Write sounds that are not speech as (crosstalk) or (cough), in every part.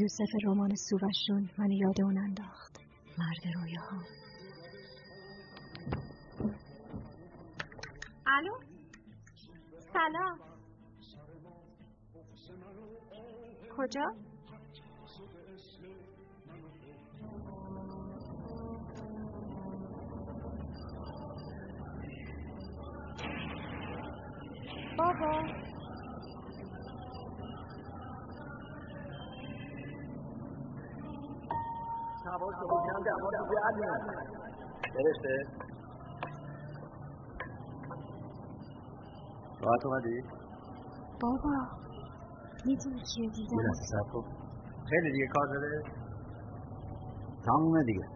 یوسف رمان سووشون من یاد اون انداخت. مرد ها الو؟ سلام. کجا؟ رو بیاد درسته راحت اومدی؟ بابا می‌دونی کیه دیدم؟ خیلی دیگه کار داره؟ تمومه دیگه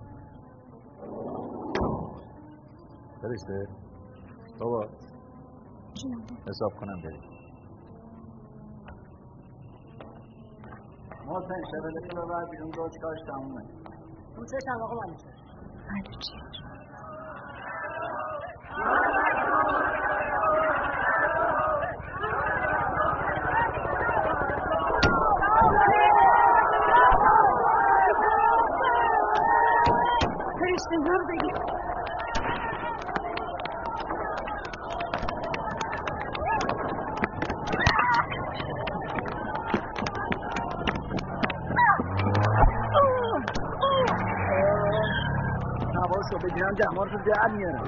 درسته؟ بابا حساب کنم بریم محسن شبه رو بر بیرون دو کاش تمومه کوچه کم آقا منوچه در میارم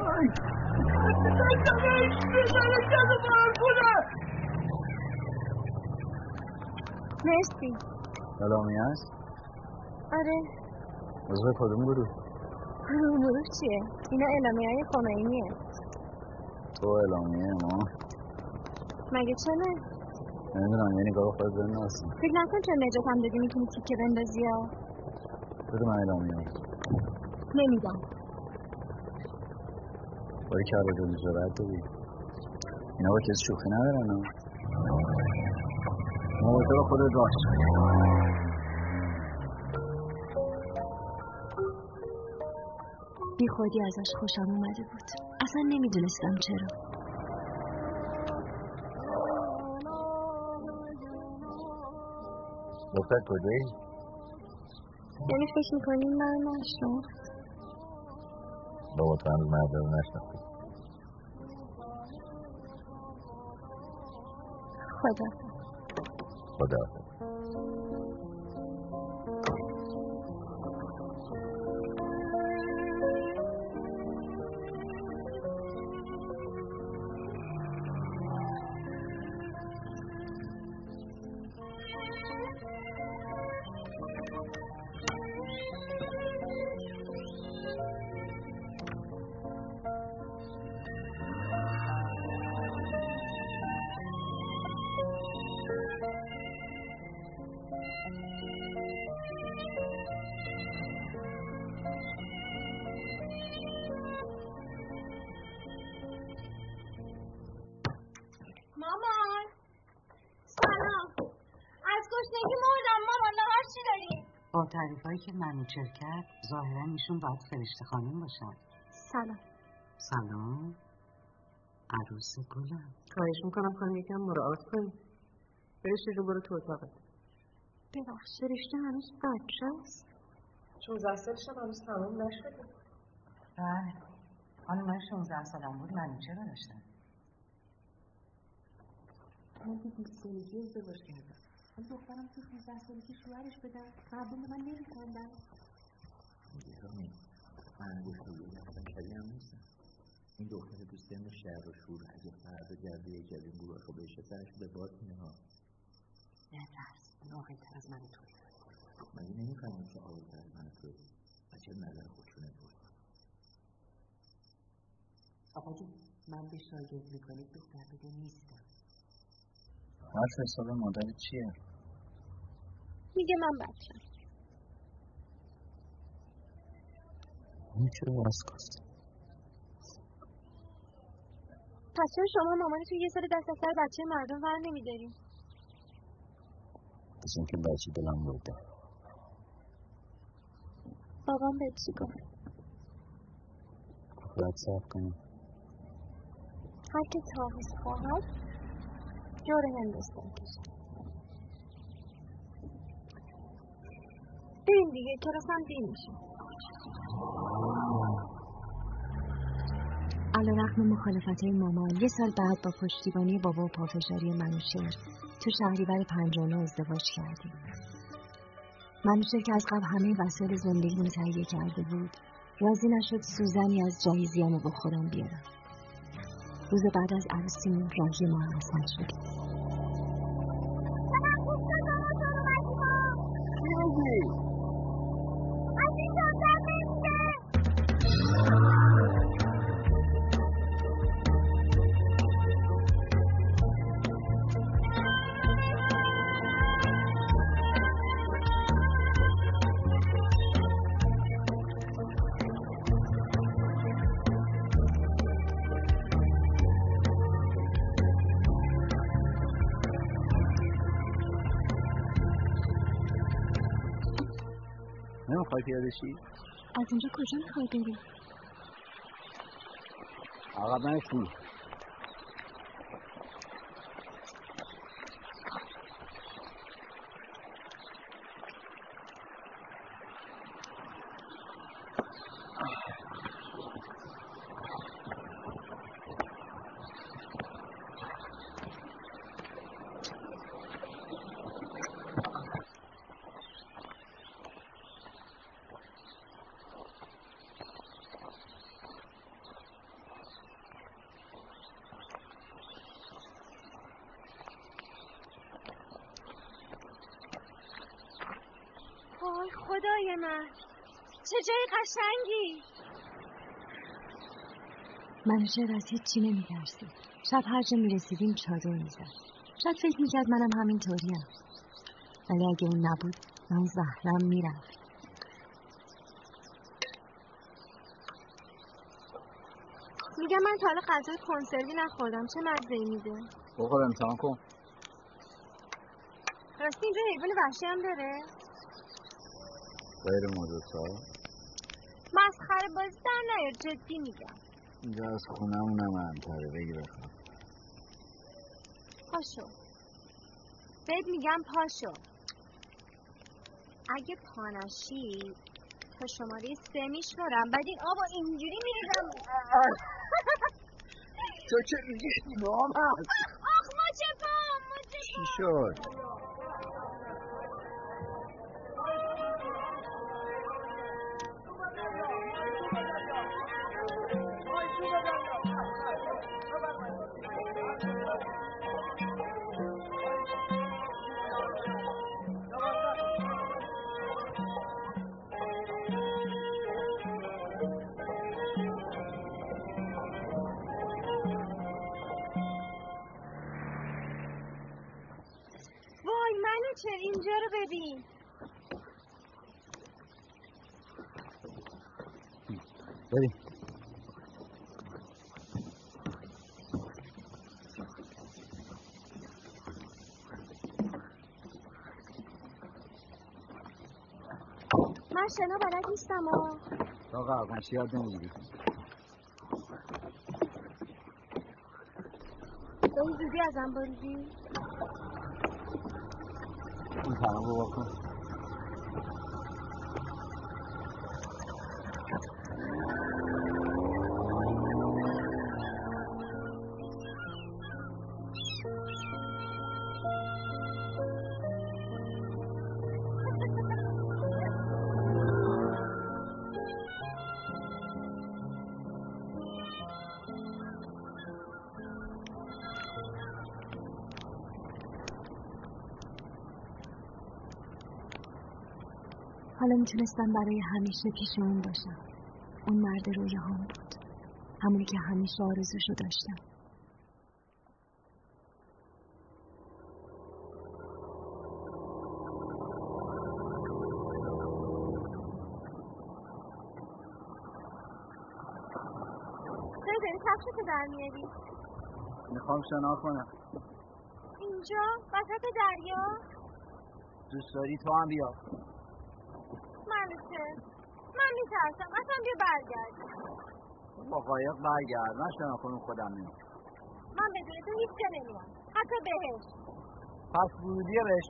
مرسی سلامی هست؟ آره عضو کدوم گروه؟ گروه چیه؟ اینا اعلامیه های خمینیه تو اعلامیه ما؟ مگه چنه؟ نمی‌دونم یه نگاه خود بندازم فکر نکن چون نجات هم دادی می‌تونی تیکه بندازی ها بده من اعلامیه هست نمیدم باری که دونی جرأت داری اینا با کسی شوخی ندارن ها. مواظب خودت باش بی خودی ازش خوشم اومده بود. اصلا نمی‌دونستم چرا. دختر کجایی؟ یعنی فکر می‌کنی من نشنم هنوز مرد رو نشناختی خدا. خدا با تعریف هایی که منوچر کرد ظاهرا ایشون باید فرشته خانم باشن. سلام. سلام. عروس گلم. خواهش می‌کنم خانم یکم مراعات کنی. برش رو برو تو اتاقت. ببخش فرشته هنوز بچه است؟ شونزده سالش هم هنوز تمام نشده. بله. خانم من شونزده سالم بود منوچه رو داشتم. من بیست سالگی ازدواج کردم. اون دخترم تو 16 سالگی شوهرش بدن مردم به من نمیخوندن گرامی من گفتگوی کلی هم نیستم. این دختر تو سن شهر و شور اگه فردا جلده این گروه رو بهشه سرش به باد ها نه ترس اون تر از من توی مگه نمی‌فهمید که آقای تر از من توی و چه نظر خودشونه بود آقا جون من به شاگرد مکانیک دختر بده نیستم. حرف حساب مادر چیه؟ میگه من بچم اون چرا واسکاست پس چرا شما مامانی توی یه سال دست از سر بچه مردم ور نمیداریم بس اینکه بچه دلم برده بابام به چی گفت؟ باید صرف کنیم هر که تاویز خواهد جور هندوستان کشد بریم دیگه کلاس هم دیر میشه علا رقم مخالفت مامان یه سال بعد با پشتیبانی بابا و پافشاری منوشر تو شهریور پنجانه ازدواج کردیم منوشر که از قبل همه وسایل زندگی تهیه کرده بود راضی نشد سوزنی از جهیزیامو با خودم بیارم روز بعد از عروسیمون راهی ما هم شد. نمی‌خوای پیاده شی؟ از اینجا کجا می‌خوای بری؟ عقب نشی وای خدای من. چه جای قشنگی. منوچهر از هیچی نمیترسید شب هر جا می‌رسیدیم چادر می‌زد. شاید فکر می‌کرد منم همینطوریم ولی اگه اون نبود من زهرم می‌رفت. میگم من تا حالا غذای کنسروی نخوردم. چه مزه میده؟ بخور امتحان کن. راستی اینجا حیوان وحشی هم داره؟ غیر مدتا مسخره بازی در نیار جدی میگم. اینجا از خونمونم امتره بگی بخواب. پاشو. بهت میگم پاشو. اگه پانشی تا شماره سه میشمارم. بعد این آبا اینجوری میریزم. تو چه میگی؟ نام هست. آخ ماچه پا ماچه چی شد؟ شنا بلد نیستم آ تا قرقنشی یاد نمی‌گیری؟ داری زودی ازم بریدی؟ این تمام رو بکن حالا می‌تونستم برای همیشه پیش اون باشم. اون مرد روی هم بود. همونی که همیشه آرزوشو داشتم. کفشتو در میاری؟ می‌خوام شنا کنم. اینجا؟ وسط دریا؟ دوست داری تو هم بیا. میترسم. اصلا بیا برگرد با قایق برگرد. من شنا کنم خودم میام من بدون تو هیچ جا نمیام حتی بهش. پس ورودی بهش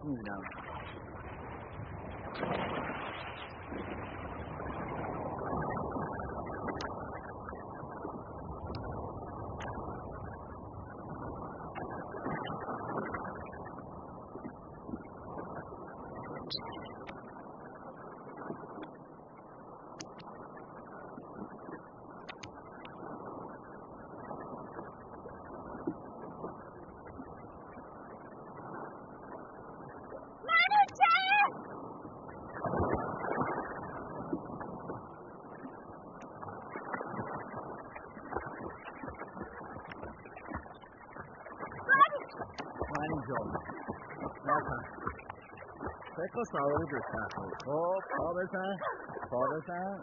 می‌بینم فکر سواری دوستن خب پا بزن پا بزن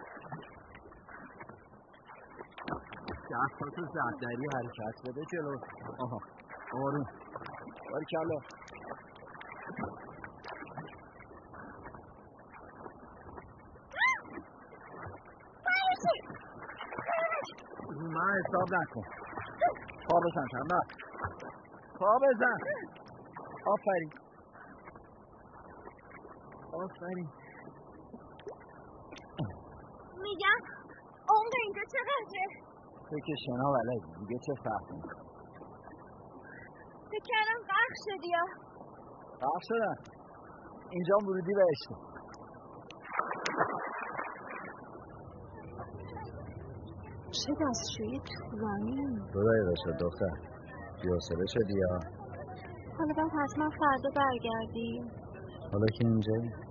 دست تو زهدری حرکت بده جلو آها آروم باری کلا من حساب نکن پا بزن تنبه پا آفرین آفرین میگم عمق اینجا چقدره تو که شنا بلدی. دیگه چه فهمی فکر کردم غرق شدی یا؟ غرق شدم. اینجا ورودی بهشتم چه دستشوی طولانی؟ دو دقیقه شد دختر. بیاسله شدی یا؟ حالا باید حتما فردا برگردی حالا که اینجایی؟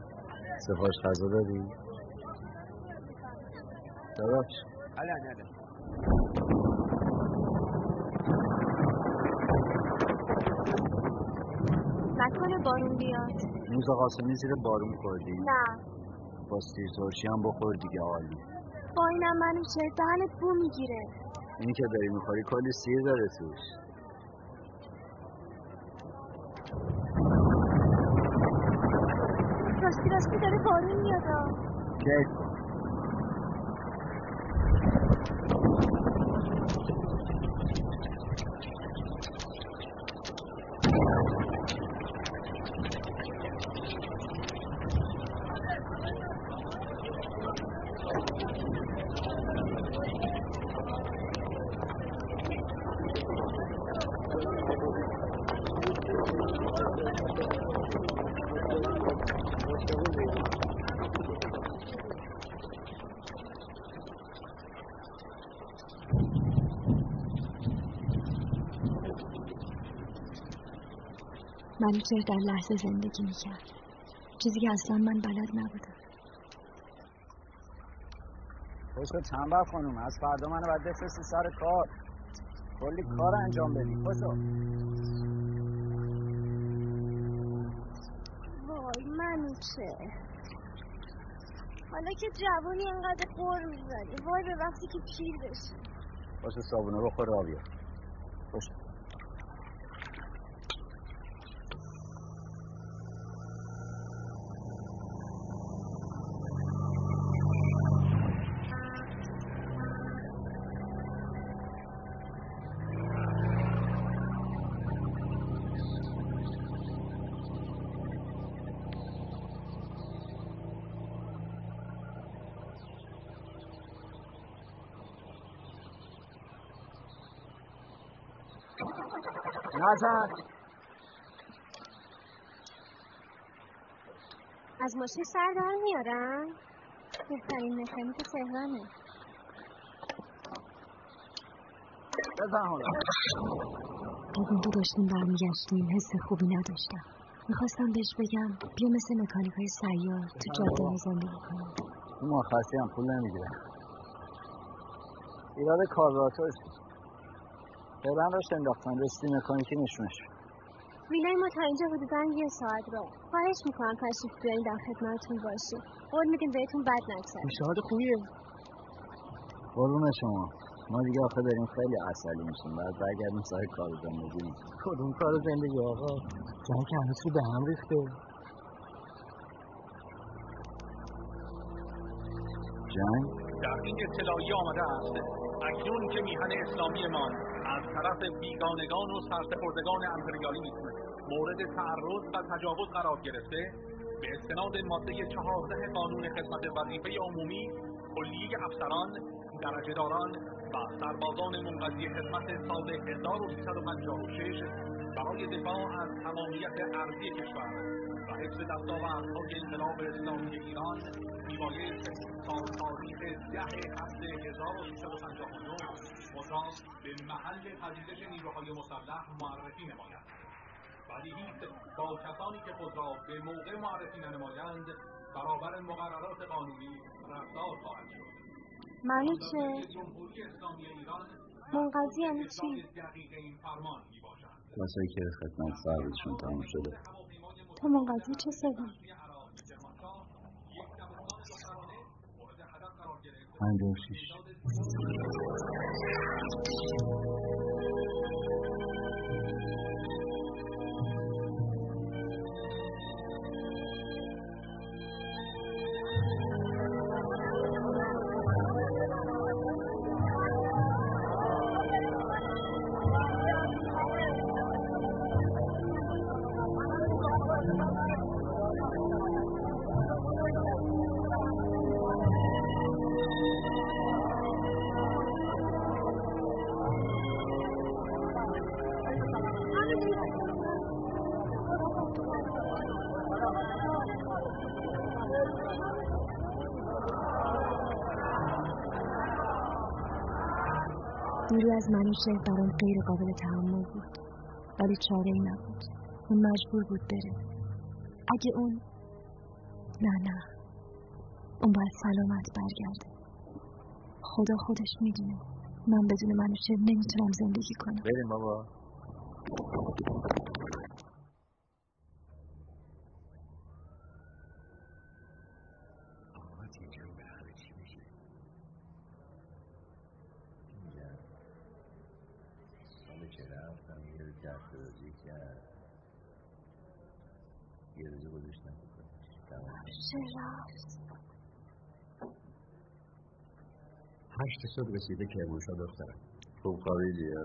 سفارش غذا دادی داداش حالا نده نکنه بارون بیاد موزا قاسمی زیر بارون خوردی؟ نه. با سیر ترشی هم بخور دیگه عالی. با اینم منو چه؟ دهنت بو می‌گیره. این که داری می‌خوری کلی سیر داره توش. راستی راستی داره بارون میاد کیف منوچهر در لحظه زندگی می‌کرد. چیزی که اصلا من بلد نبودم. خوشو چنبر خانوم از فردا منو باید بفرستی سر کار. کلی کار انجام بدی. خوشو وای منوچه حالا که جوانی انقدر قور می‌زنی. وای به وقتی که پیر بشی خوشو صابونه بخور را بیار. خوشو از ماشین سر در میارم؟ بهترین مکانیک تهرانه. بزن حالا. که داشتیم برمیگشتیم حس خوبی نداشتم. می‌خواستم بهش بگم بیا مثل مکانیک های سیار تو جاده زندگی کنیم. تو مرخصی هم پول نمی‌گیرن ایراد کاربراتور فعلا راش انداختن رسیدی مکانیکی نشونش. ویلای ما تا اینجا حدودا یه ساعت رو خواهش می‌کنم تشریف بیارین در خدمتتون باشیم قول میدیم بهتون بد نگذره پیشنهاد خوبیه. قربون شما. ما دیگه آخه داریم خیلی عصبی میشیم. بعد برگردیم سر کار زندگی. کدوم کار زندگی آقا؟ جنگ که هنوز رو به هم ریخته. جنگ؟ در این اطلاعی آمده است. اکنون که میهن اسلامیمان از طرف بیگانگان و سرسپردگان امپریالیسم مورد تعرض و تجاوز قرار گرفته. به استناد ماده چهارده قانون خدمت وظیفه عمومی کلیه افسران درجهداران و سربازان منقضی خدمت سال 1356 برای دفاع از تمامیت ارضی کشور. و دستاوردهای انقلاب اسلامی ایران میبایست تا تاریخ ده هفته 1359 خود را به محل پذیرش نیروهای مسلح معرفی نماید بدیهی است با کسانی که خود را به موقع معرفی ننمایند برابر مقررات قانونی رفتار خواهد شد معنی چه؟ منقضی یعنی چی؟ کسایی که خدمت سرویسشون تموم شده تو منقضی چه صدا؟ پنجاه شیش دوری از منوشه برام غیر قابل تحمل بود. ولی چاره ای نبود. اون مجبور بود بره. اگه اون نه نه. اون باید سلامت برگرده. خدا خودش می‌دونه. من بدون منوشه نمی‌تونم زندگی کنم. بریم بابا آقا اینجا به همه چی میشه میگم سال که رفتم یه دست رازی کرد. یه روزه گذاشتم؟ هشت صبح رسیده کرمانشاه دخترم خوب خوابیدی ها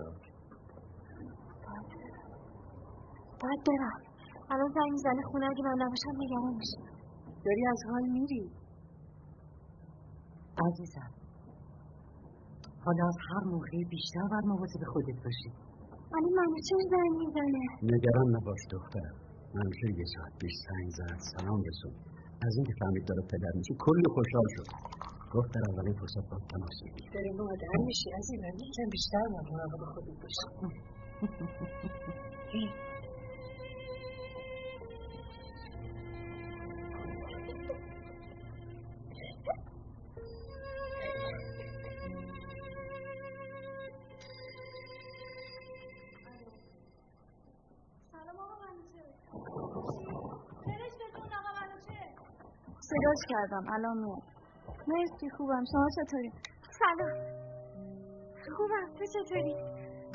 باید برم. الان زنگ می‌زنه خونه اگه من نباشم نگران میشه داری از حال میری؟ عزیزم حالا از هر موقعی بیشتر باید مواظب خودت باشی. ولی منو چرا زنگ می‌زنه؟ نگران نباش دخترم. منوشه یه ساعت پیش زنگ زد. سلام رسون از اینکه فهمید داره پدر میشه کلی خوشحال شد. گفت در اولین فرصت با تماس بگیر داری مادر میشی عزیزم. یکم بیشتر باید مراقب خودت باشی. (laughs) کردم. الان میاد مرسی خوبم. شما چطوری؟ سلام. خوبم. تو چطوری؟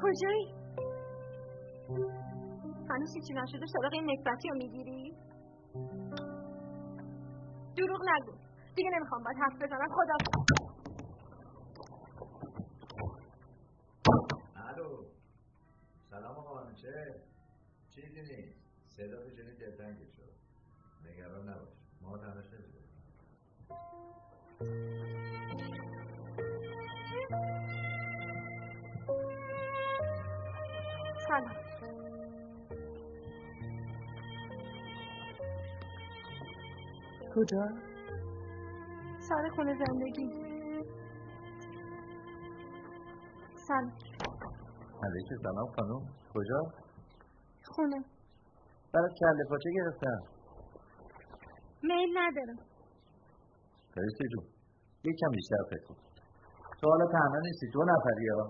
کجایی؟ هنوز هیچی نشده. سراغ این نکبتی رو می‌گیری؟ دروغ نگو. دیگه نمی‌خوام باید حرف بزنم. خدا. الو. سلام آقا چه؟ چیزی نیست. صدا تو جنین دلتنگت شد. نگران نباش. ما تنش سلام. کجا؟ سر خونه زندگی. سلام. علیک سلام خانم. کجا؟ خونه. برای کله پاچه گرفتم. میل ندارم. فرشته جون یکم بیشتر فکر کن. حالا تنها نیستی. دو نفری ها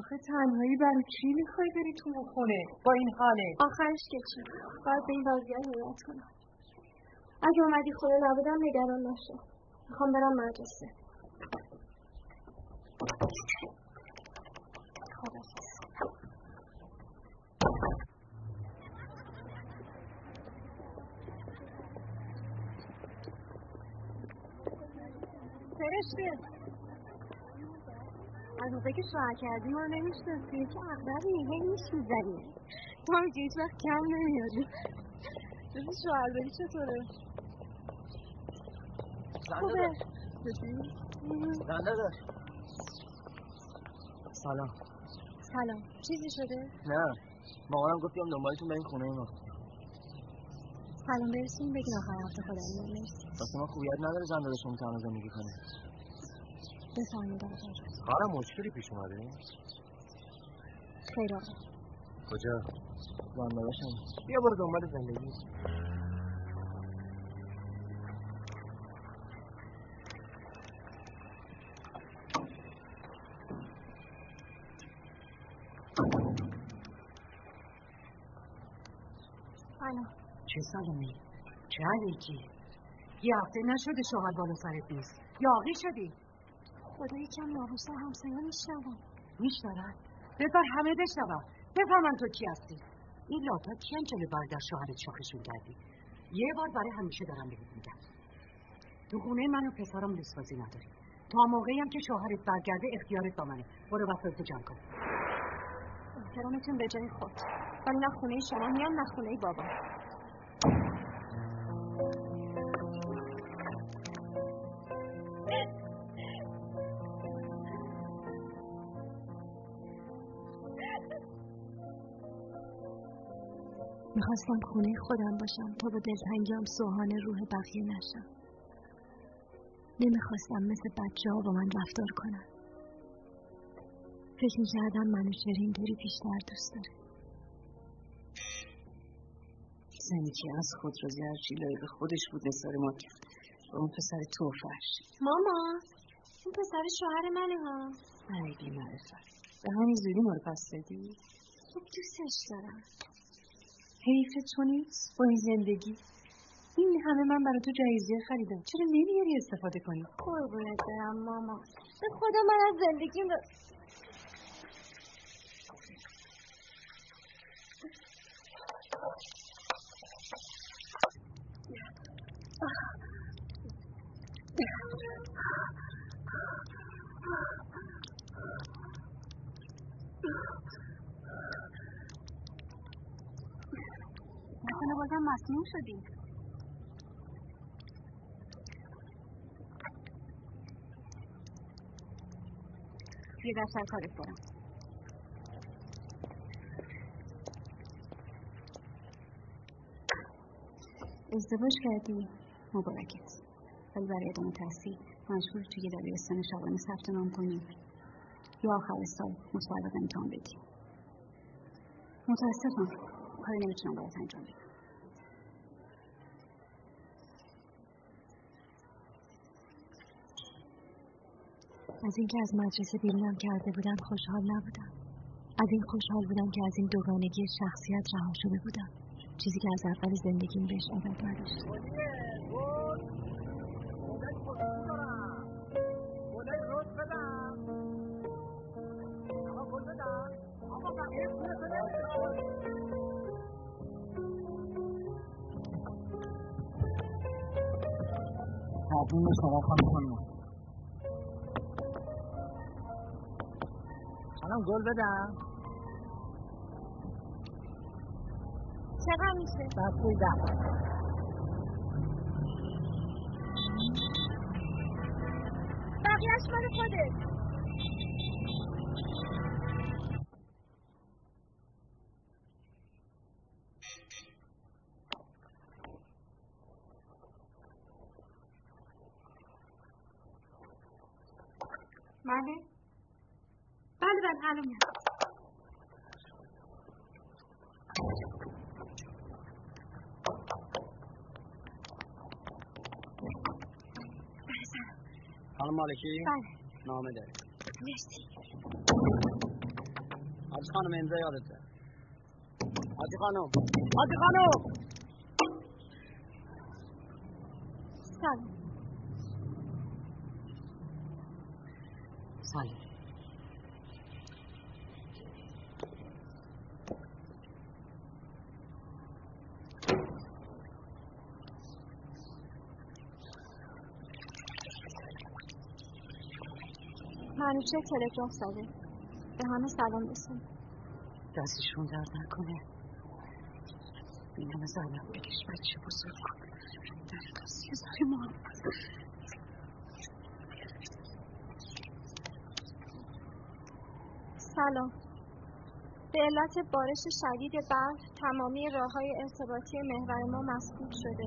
آخه تنهایی برای چی می‌خوای بری تو خونه؟ با این حاله. آخرش که چی؟ باید به این وضعیت نیت کنم. اگه اومدی خونه نبودم نگران نشو. می‌خوام برم مدرسه. فرشته از موقع که شوهر کردی ما نمی‌شناسی که اغلبی هی نیش می‌زنی ما هم که هیچ وقت کم نمیادی جز شوهرداری چطوره خوبه زنده داشت سلام سلام چیزی شده؟ نه مامانم گفت بیام دنبالتون بریم خونه ما سلام برسون بگین آخر هفته میام مرسی. واسه ما خوبیت نداره زن داداشمون تنها زندگی کنه. بفرمید آقا مشکلی پیش اومده؟ خیر آقا. کجا؟ زن داداشم. بیا برو دنبال زندگی سلام چه سلامی چه علیکی یه هفته نشده شوهر بالا سرت نیست. یاقی شدی خدا یکم ناموسا همسایه میشنوم. میشنون بذار همه بشنون بفهمن تو کی هستی. این لاتا کیان جلو برادر شوهرت شاخشون کردی؟ یه بار برای همیشه دارم بهت میگم. تو خونه من و پسرم لسبازی نداری تا موقعی هم که شوهرت برگرده اختیارت با منه. برو وسایلتو جمع کن احترامتون به جای خود. ولی نه خونه شما میام نه خونه بابا می‌خواستم خونه خودم باشم تا با دلتنگیام سوهان روح بقیه نشم. نمی‌خواستم مثل بچه ها با من رفتار کنن. فکر می‌کردم منو شرین طوری بیشتر دوست داره. زنی که از خود رازی هرچی لایق خودش بود نثار ما کرد با اون پسر توفش ماما این پسر شوهر منه ها. ای بی معرفت به همین زودی ما رو پس دادی؟ خوب دوستش دارم. حیف تو نیست؟ با این زندگی؟ این همه من برای تو جایزه خریدم. چرا نمیاری استفاده کنی؟ قربونت برم ماما. به خدا من از زندگیم به نکنه بازم مسموم شدی یه دفتر کارت دارم ازدواج کردی؟ مبارکت. ولی برای ادامه تحصیل مجبور توی دبیرستان شبانه ثبت نام کنی. یا آخر سال مسابقه امتحان بدی. متاسفم. کاری نمی‌تونم برات انجام بدم. از اینکه از مدرسه بیرونم کرده بودن خوشحال نبودم. از این خوشحال بودم که از این دوگانگی شخصیت رها شده بودم. چیزی که از اول زندگیم بهش عادت نداشتم. تبریم شما خانم. گل بدم؟ چقدر میشه؟ دستی ده بقیهش مال خودت بله بله بله الان میام خانم مالکی بله نامه داره مرسی حاجی خانم امضا یادته حاجی خانم حاجی خانم سلام سلام منوچه تلگراف زده به همه سلام رسون دستشون درد نکنه. این همه زحمت بکش بچه بزرگ کن. در قصی زاری ما سلام. به علت بارش شدید برف تمامی راه های ارتباطی محور ما مسدود شده.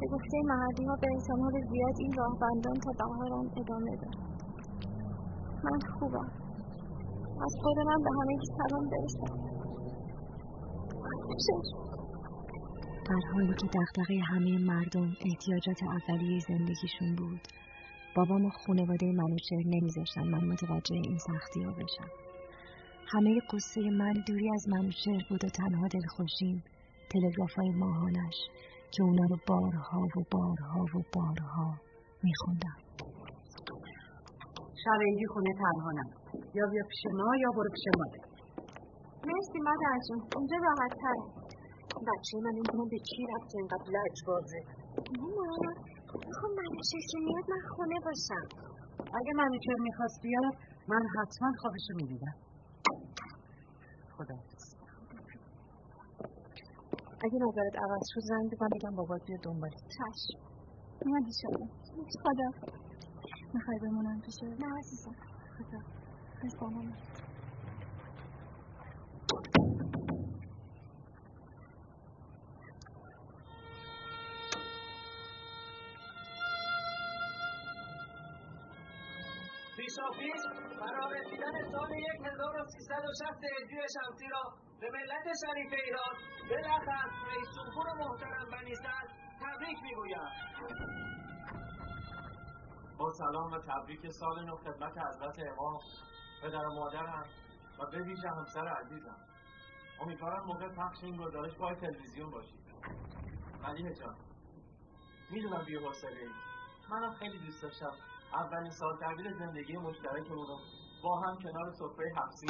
به گفته محلی ها به احتمال زیاد این راهبندان تا بهاران ادامه دارد. من خوبم. از خود من به همه سلام برسم. در حالی که دغدغه همه مردم احتیاجات اولیه زندگیشون بود بابام و خانواده منوچهر نمیذاشتن من متوجه این سختی ها بشم. همه قصه من دوری از منوچهر بود و تنها دلخوشیم. تلگراف های ماهانش که اونا رو بارها و بارها و بارها میخوندم. شب خونه تنها یا بیا پیش ما یا برو پیش مادر مرسی مادر جون اینجا راحت تر بچه من این به چی رفت اینقدر لجبازه؟ مامان می‌خوام منوچهر که میاد من خونه باشم. اگه منوچهر می‌خواست بیاد من حتما خوابشو می‌دیدم خدا اگه نظرت عوض شد زنگ بزن بگم بابات بیاد دنبال چشم. من خدا می‌خوای بمونم پیشه نه عزیزم. خدا. بسلامت پیشاپیش برای رسیدن سال 1360 هجری شمسی را به ملت شریف ایران بالاخص رئیس جمهور محترم بنی تبریک می‌گویم. با سلام و تبریک سال نو خدمت حضرت امام پدر و مادرم و به ویژه همسر عزیزم. امیدوارم موقع پخش این گزارش پای تلویزیون باشید. ملیه جان می‌دونم بی حوصله منم خیلی دوست داشتم اولین سال تحویل زندگی مشترکمون رو با هم کنار سفره حفظی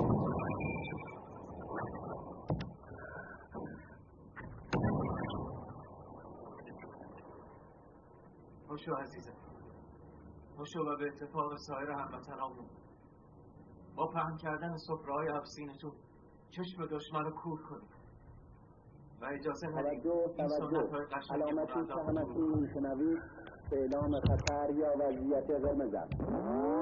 خوشو عزیزم. خوشو و به اتفاق سایر هموطنامون با پهن کردن سفرهای افسینتون چشم دشمن رو کور کنیم و اجازه ندید این سنت های قشنگ علامتی که میشنوید اعلام خطر یا وضعیت قرمز است.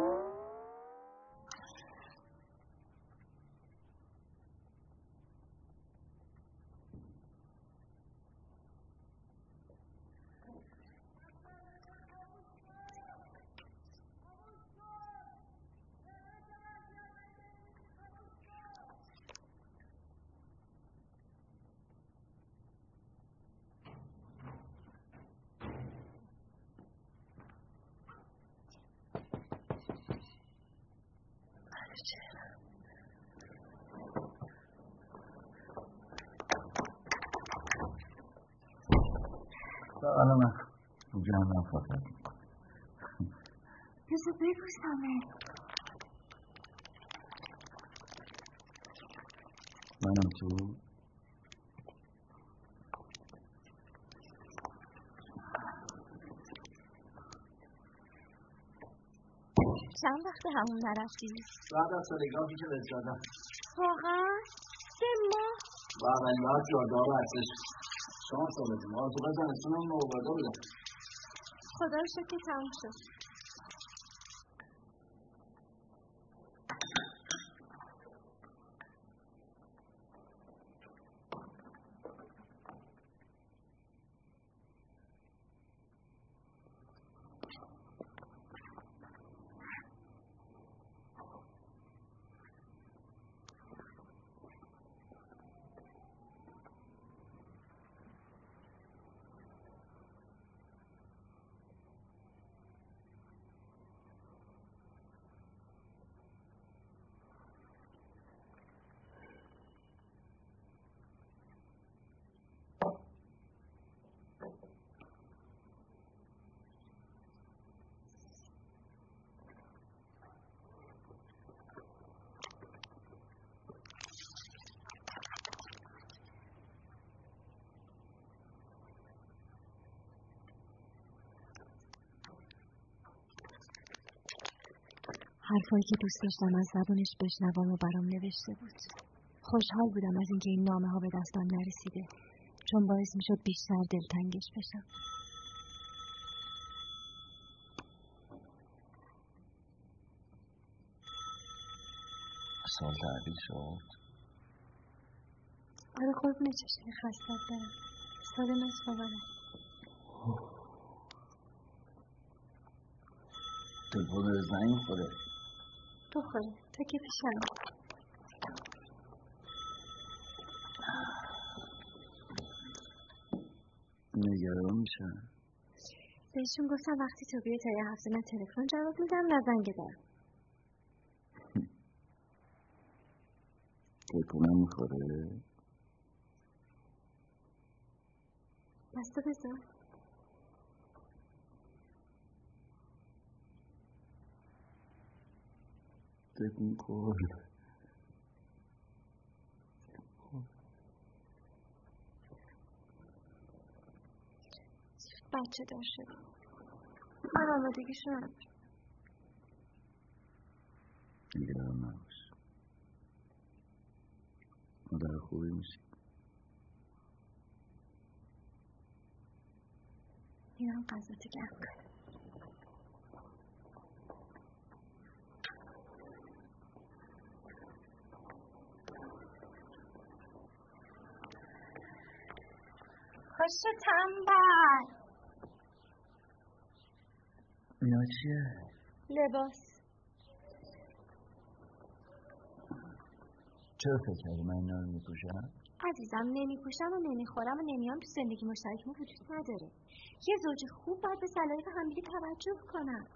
حالا من رو جمعم فقط بذار ببوسمه منم تو چند وقت همون نرفتی؟ بعد از تلگرافی که بهت دادم واقعا؟ سه ماه؟ و جادار ارزش شانس آوردیم. آن تو زمستون هم آورده بودم خدا شکر تموم شد. حرفایی که دوست داشتم از زبونش بشنوم و برام نوشته بود. خوشحال بودم از اینکه این نامه ها به دستم نرسیده چون باعث می‌شد بیشتر دلتنگش بشم. سال تعبیل شد. آره قربون چشم خستت برم. سالم از باورم تو برو زنگ خوره تو خوره تا که پیشم نگران میشن بهشون گفتم وقتی تو بیای تا یه هفته من تلفن جواب میدم نه زنگ دارم تکونم می‌خوره؟ بسته بذار تکون کن بچه دار شد من آمادگیشو ندارم. نگران نباش. مادر خوبی میشی. میرم غذاتو گرم کنم. خوش تنبل اینا چیه؟ لباس. چرا فکر کردی من اینا رو میپوشم؟ عزیزم نمیپوشم و نمی‌خورم و نمیام تو زندگی مشترک ما وجود نداره. یه زوج خوب باید به صلاحیت همدیگه توجه کنم.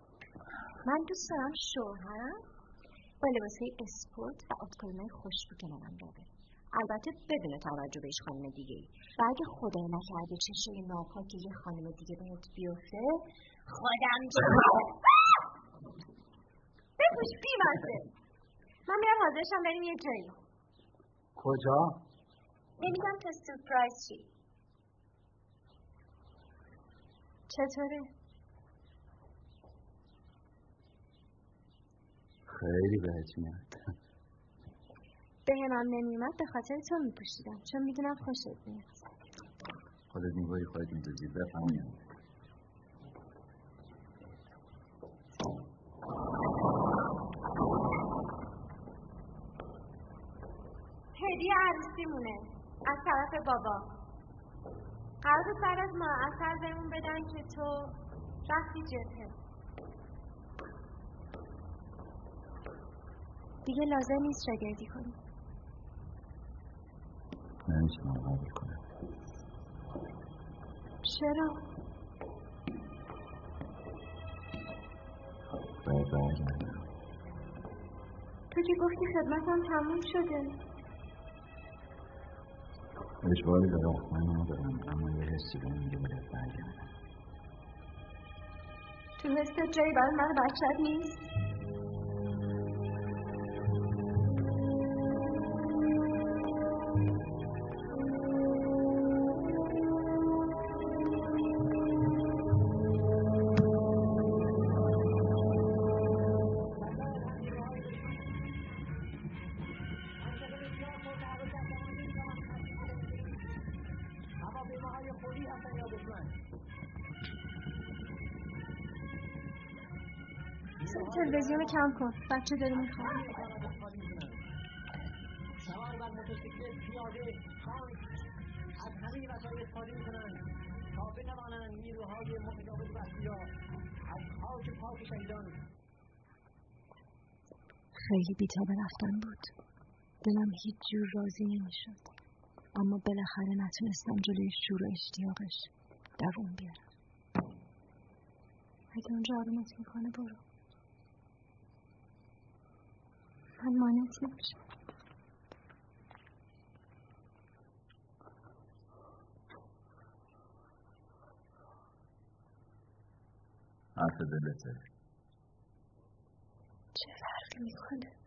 من دوست دارم شوهرم با لباسهای اسپورت و آتکلمای خوشبو کنارم را بره. البته بدون توجه به هیچ خانم دیگه ای و اگه خدا نکرده چشه ناپاک یه خانم دیگه بهت بیفته خودم بپوش بیمزه من میرم حاضرشم بریم یه جایی. کجا؟ نمیدم تا سورپرایز شی چطوره؟ خیلی بهت میاد. به همم نمیومد به خاطر تو میپوشیدم چون می‌دونم خوشت میاد. خودت میبایی خودت میدوزی بفهمیم هدیه عروسیمونه. از طرف بابا. قرار بود بعد از معطل بهمون بدن که تو رفتی جبهه. دیگه لازم نیست شاگردی کنی. نمی‌تونم قبول کنم. چرا؟ باید برگردم. تو که گفتی خدمتم تموم شده. اجباری به راه من ندارم اما یه حسی به میگه باید برگردم. تو حست جایی برای من بچت نیست؟ کن. بچه داره می‌خواد. سوار بر موتورسیکلت پیاده تانک از همه وسایل استفاده می‌کنند تا بتوانند نیروهای متجاوز از خاک پاک شهیدان خیلی بیتاب رفتن بود. دلم هیچ جور راضی نمی‌شد. اما بالاخره نتونستم جلوی شور و اشتیاقش دووم بیارم. اگه اونجا آرومت می‌کنه برو. من مانت نمیشم حرف دلته. چه فرقی می‌کنه؟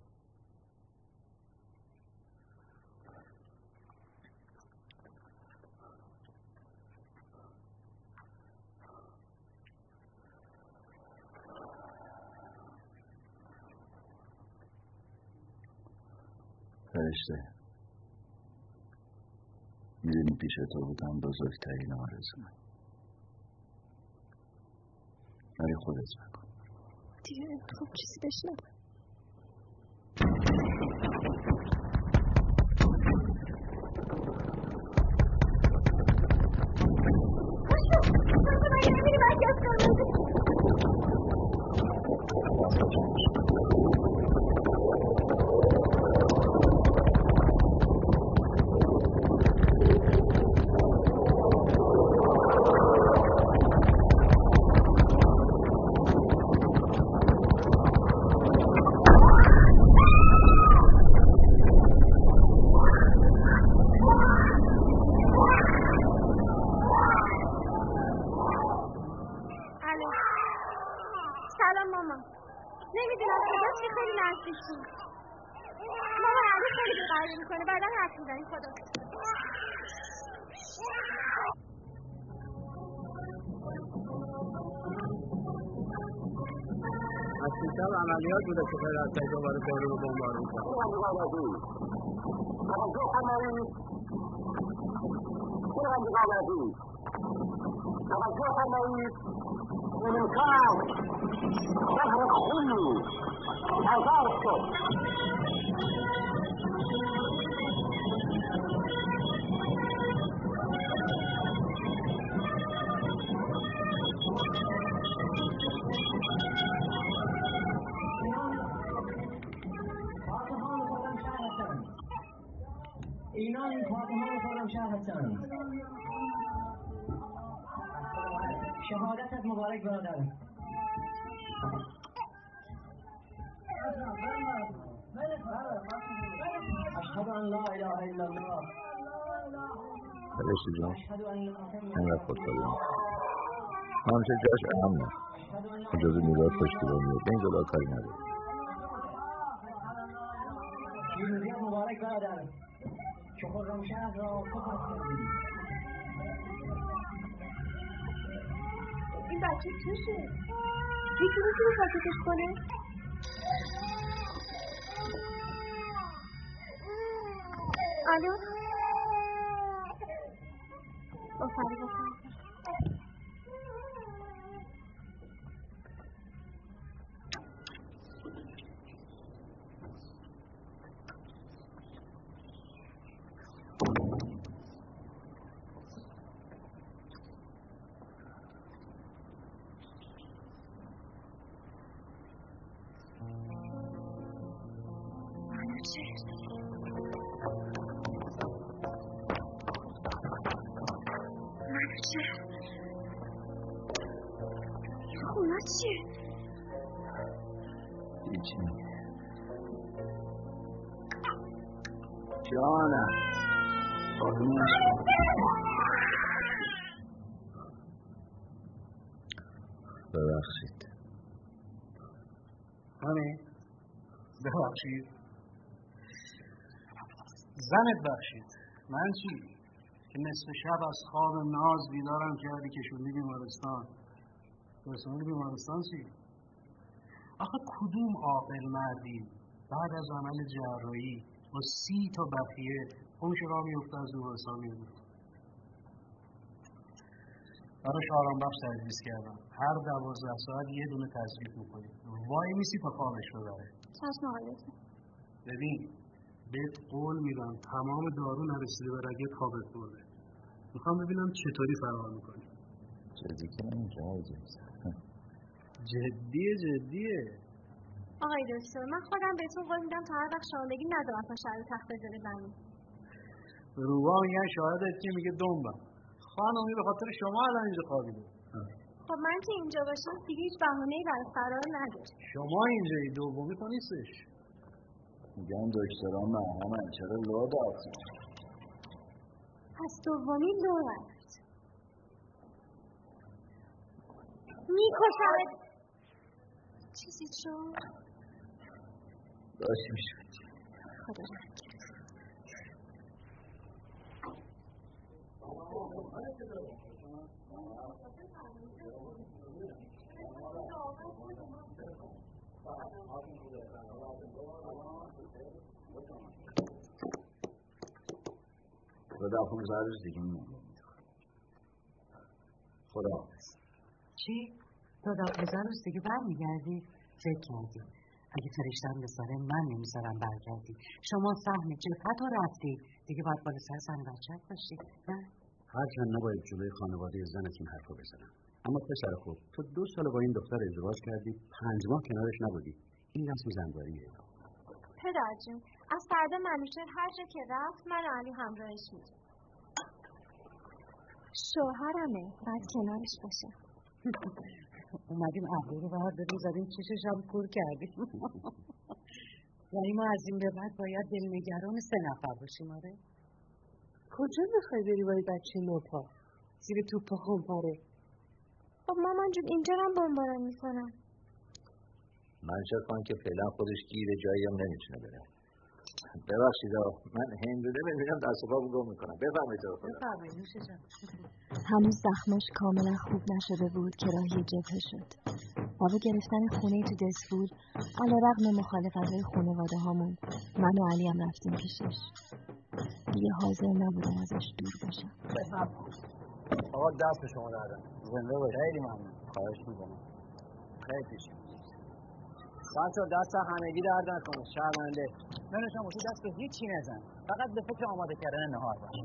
فرشته می‌دونی پیش تو بودم بزرگترین آرزو. ولی خودت بکن دیگه خوب چیزی بشنم عملیات بوده که غیر از تجا وارد دارو رو بمبارون کرد توجه فرمایید این امکان شهر خوبی آزاد شد هستند شهادتت مبارک برادر. اشهد ان لا اله الا الله. فرشته جان. اینقدر خود کنیم همچه جاش اهمه اجازه میلاد پشتیبانیه به این جدا کاری نداره. مبارک برادر. که خرمشهر را فتح کردید این بچه چشه؟ یکی می‌تونه ساکتش کنه؟ الو؟ آفرین ببخشید. زنت بخشید من چی؟ که نصف شب از خواب ناز بیدارم کردی که شدی بیمارستان. رسوندی بیمارستان چی؟ آخه کدوم عاقل مردی بعد از عمل جراحی با سی تا بقیه خونش را میفته از بیمارستان میاد براش آرام بخش تجویز کردم. هر دوازده ساعت یه دونه تجویز می‌کنیم وای میسی تا خوابش ببره. چشم آقای ببین بهت قول میدم تمام دارو نرسیده به رگت خوابت برده می‌خوام ببینم چطوری فرار می‌کنی. جدی که جدیه جدیه آقای دکتر من خودم بهتون قول میدم تا هر وقت شما بگید ندارم تا شهر تخت بذاره بمون روبا میگن شاهدت که میگه دنبم. خانمی به خاطر شما الان اینجا خوابیده. خب من که اینجا باشم دیگه هیچ بهانه‌ای برای فرار نداره. شما اینجایی دومی تو نیستش. میگن دکترها مرهمن چرا لو داد پس دومی لو رفت میکشمت. چیزی شد باشه میشه خدا خدا پونزده روز دیگه میمونه. خدا چی؟ دوازده روز دیگه برمیگردی؟ فکر کردی. اگه فرشتم بذاره من نمی‌ذارم برگردی. شما سهم جبهت رو رفتی. دیگه باید بالا سر زن بچت باشی. نه؟ هرچند نباید جلوی خانواده زنت این حرفو بزنم. اما پسر خوب تو دو سال با این دختر ازدواج کردی پنج ماه کنارش نبودی. این رسم زنداریه پدر جون از فردا منوچهر هر جا که رفت من علی همراهش میدیم شوهرمه بعد کنارش باشه. (laughs) اومدیم ابرو رو برداریم زدیم چشش هم کور کردیم. (laughs) یعنی ما از این به بعد باید دلنگران سه نفر باشیم آره. کجا می‌خوای بری با بچه نوپا؟ زیر توپ خونپاره خب مامان جون اینجا هم بمباران می‌کنم. منشا خان که فعلا خودش گیر جایی هم نمی‌تونه بره. ببخشید من هندونه ببینم دست و پا می‌کنم. بفرمایید هنوز زخمش کاملا خوب نشده بود که راهی جبهه شد. بابا گرفتن خونه تو دسفول علا رقم مخالفت های خونواده هامون. من و علی هم رفتیم پیشش. دیگه حاضر نبودن ازش دور باشم آقا دست شما دردم زنده باید خیلی ممنون. خواهش می‌کنم. خیلی پیش. بچه دست همگی درد نکنه. شرمنده. منوشم تو دست به هیچی نزن. فقط به فکر آماده کردن نهار باش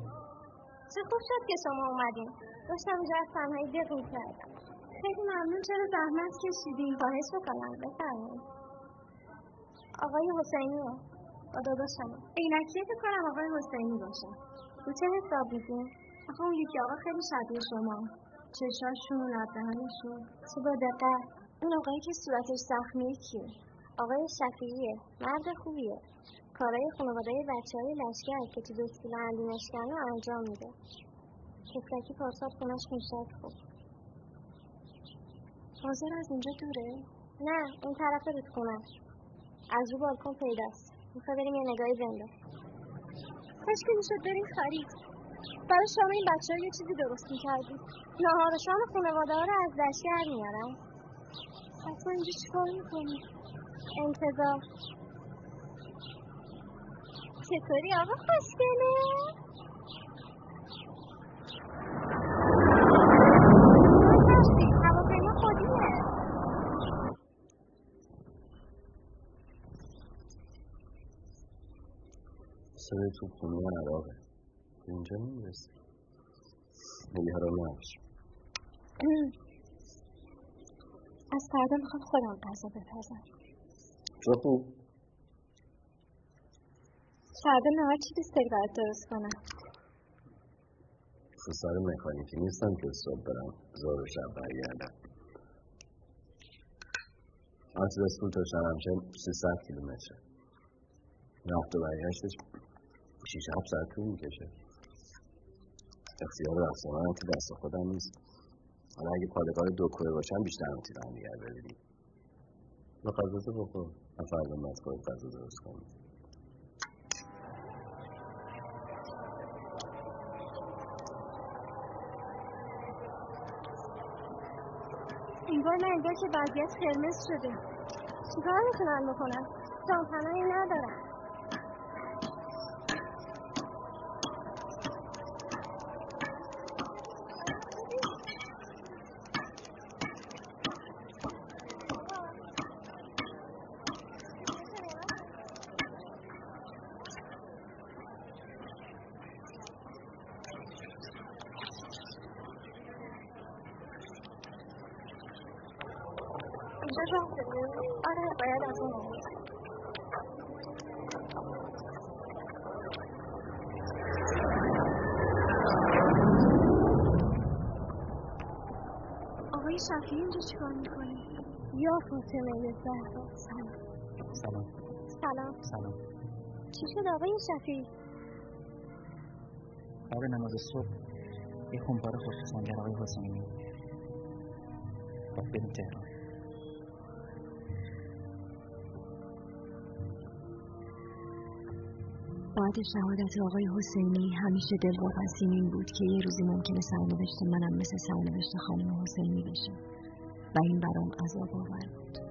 چه خوب شد که شما اومدین. داشتم اینجا از تنهایی دق می‌کردم خیلی ممنون چرا زحمت کشیدین. خواهش می‌کنم بفرمایید. آقای حسینی با داداشم عینکیه که کنم آقای حسینی باشه. رو چه حساب میدین آخه اون یکی آقا خیلی شبیه شما. چشاشون لبدهنشون چه با دقت. اون آقایی که صورتش زخمیه کیه؟ آقای شفیعیه. مرد خوبیه. کارای خانواده بچه های لشکر که تو دستگیل علی مشکنه انجام میده. کسکی پارسال خونش می‌شد خوب حاضر از اینجا دوره؟ نه این طرف رو خونش از رو بالکن پیداست. می‌خوای بریم یه نگاهی بنده کاش که می‌شد بریم خرید برای شما این بچه ها یه چیزی درست می‌کردی. نهار شام خانواده ها رو از لشکر میارم اصلا اینجا چیکار می‌کنی انتظار. چطوری آقا؟ خوشگله؟ صدای تو خونه من عراقه. اینجا می‌رسی نگران نباش. از فردا می‌خوام خودم غذا بپزم. تو خوب؟ فردا نهار چی دوست داری برات درست کنم؟ خسار مکانیکی نیستم که صبح برم زور و شب برگردم. از رسول تا شرمچه سی ست کیلومتره رفت و برگشتش شیش هفت ساعت طول می‌کشه. اختیار رقص هم که دست خودم نیست. حالا اگه پادگار دو کوه باشم بیشتر می‌تونم دیگر ببینیم غذا تو بخور من فردا باید خودت غذا درست کنم انگار من انگار که وضعیت قرمز شده. چیکار می‌تونن بکنن جانپناهی ندارم. شفیعی اینجا چیکار می‌کنی؟ یا فاطمه زهرا سلام. سلام. سلام. سلام. چی شد آقای شفیعی؟ قبل نماز صبح یه خونپاره خصوصانگر آقای حسینی. باید بریم تهران. بعد شهادت آقای حسینی همیشه دلواپسیم این بود که یه روزی ممکنه سرنوشت منم مثل سرنوشت خانم حسینی بشه. و این برام عذاب آور بود.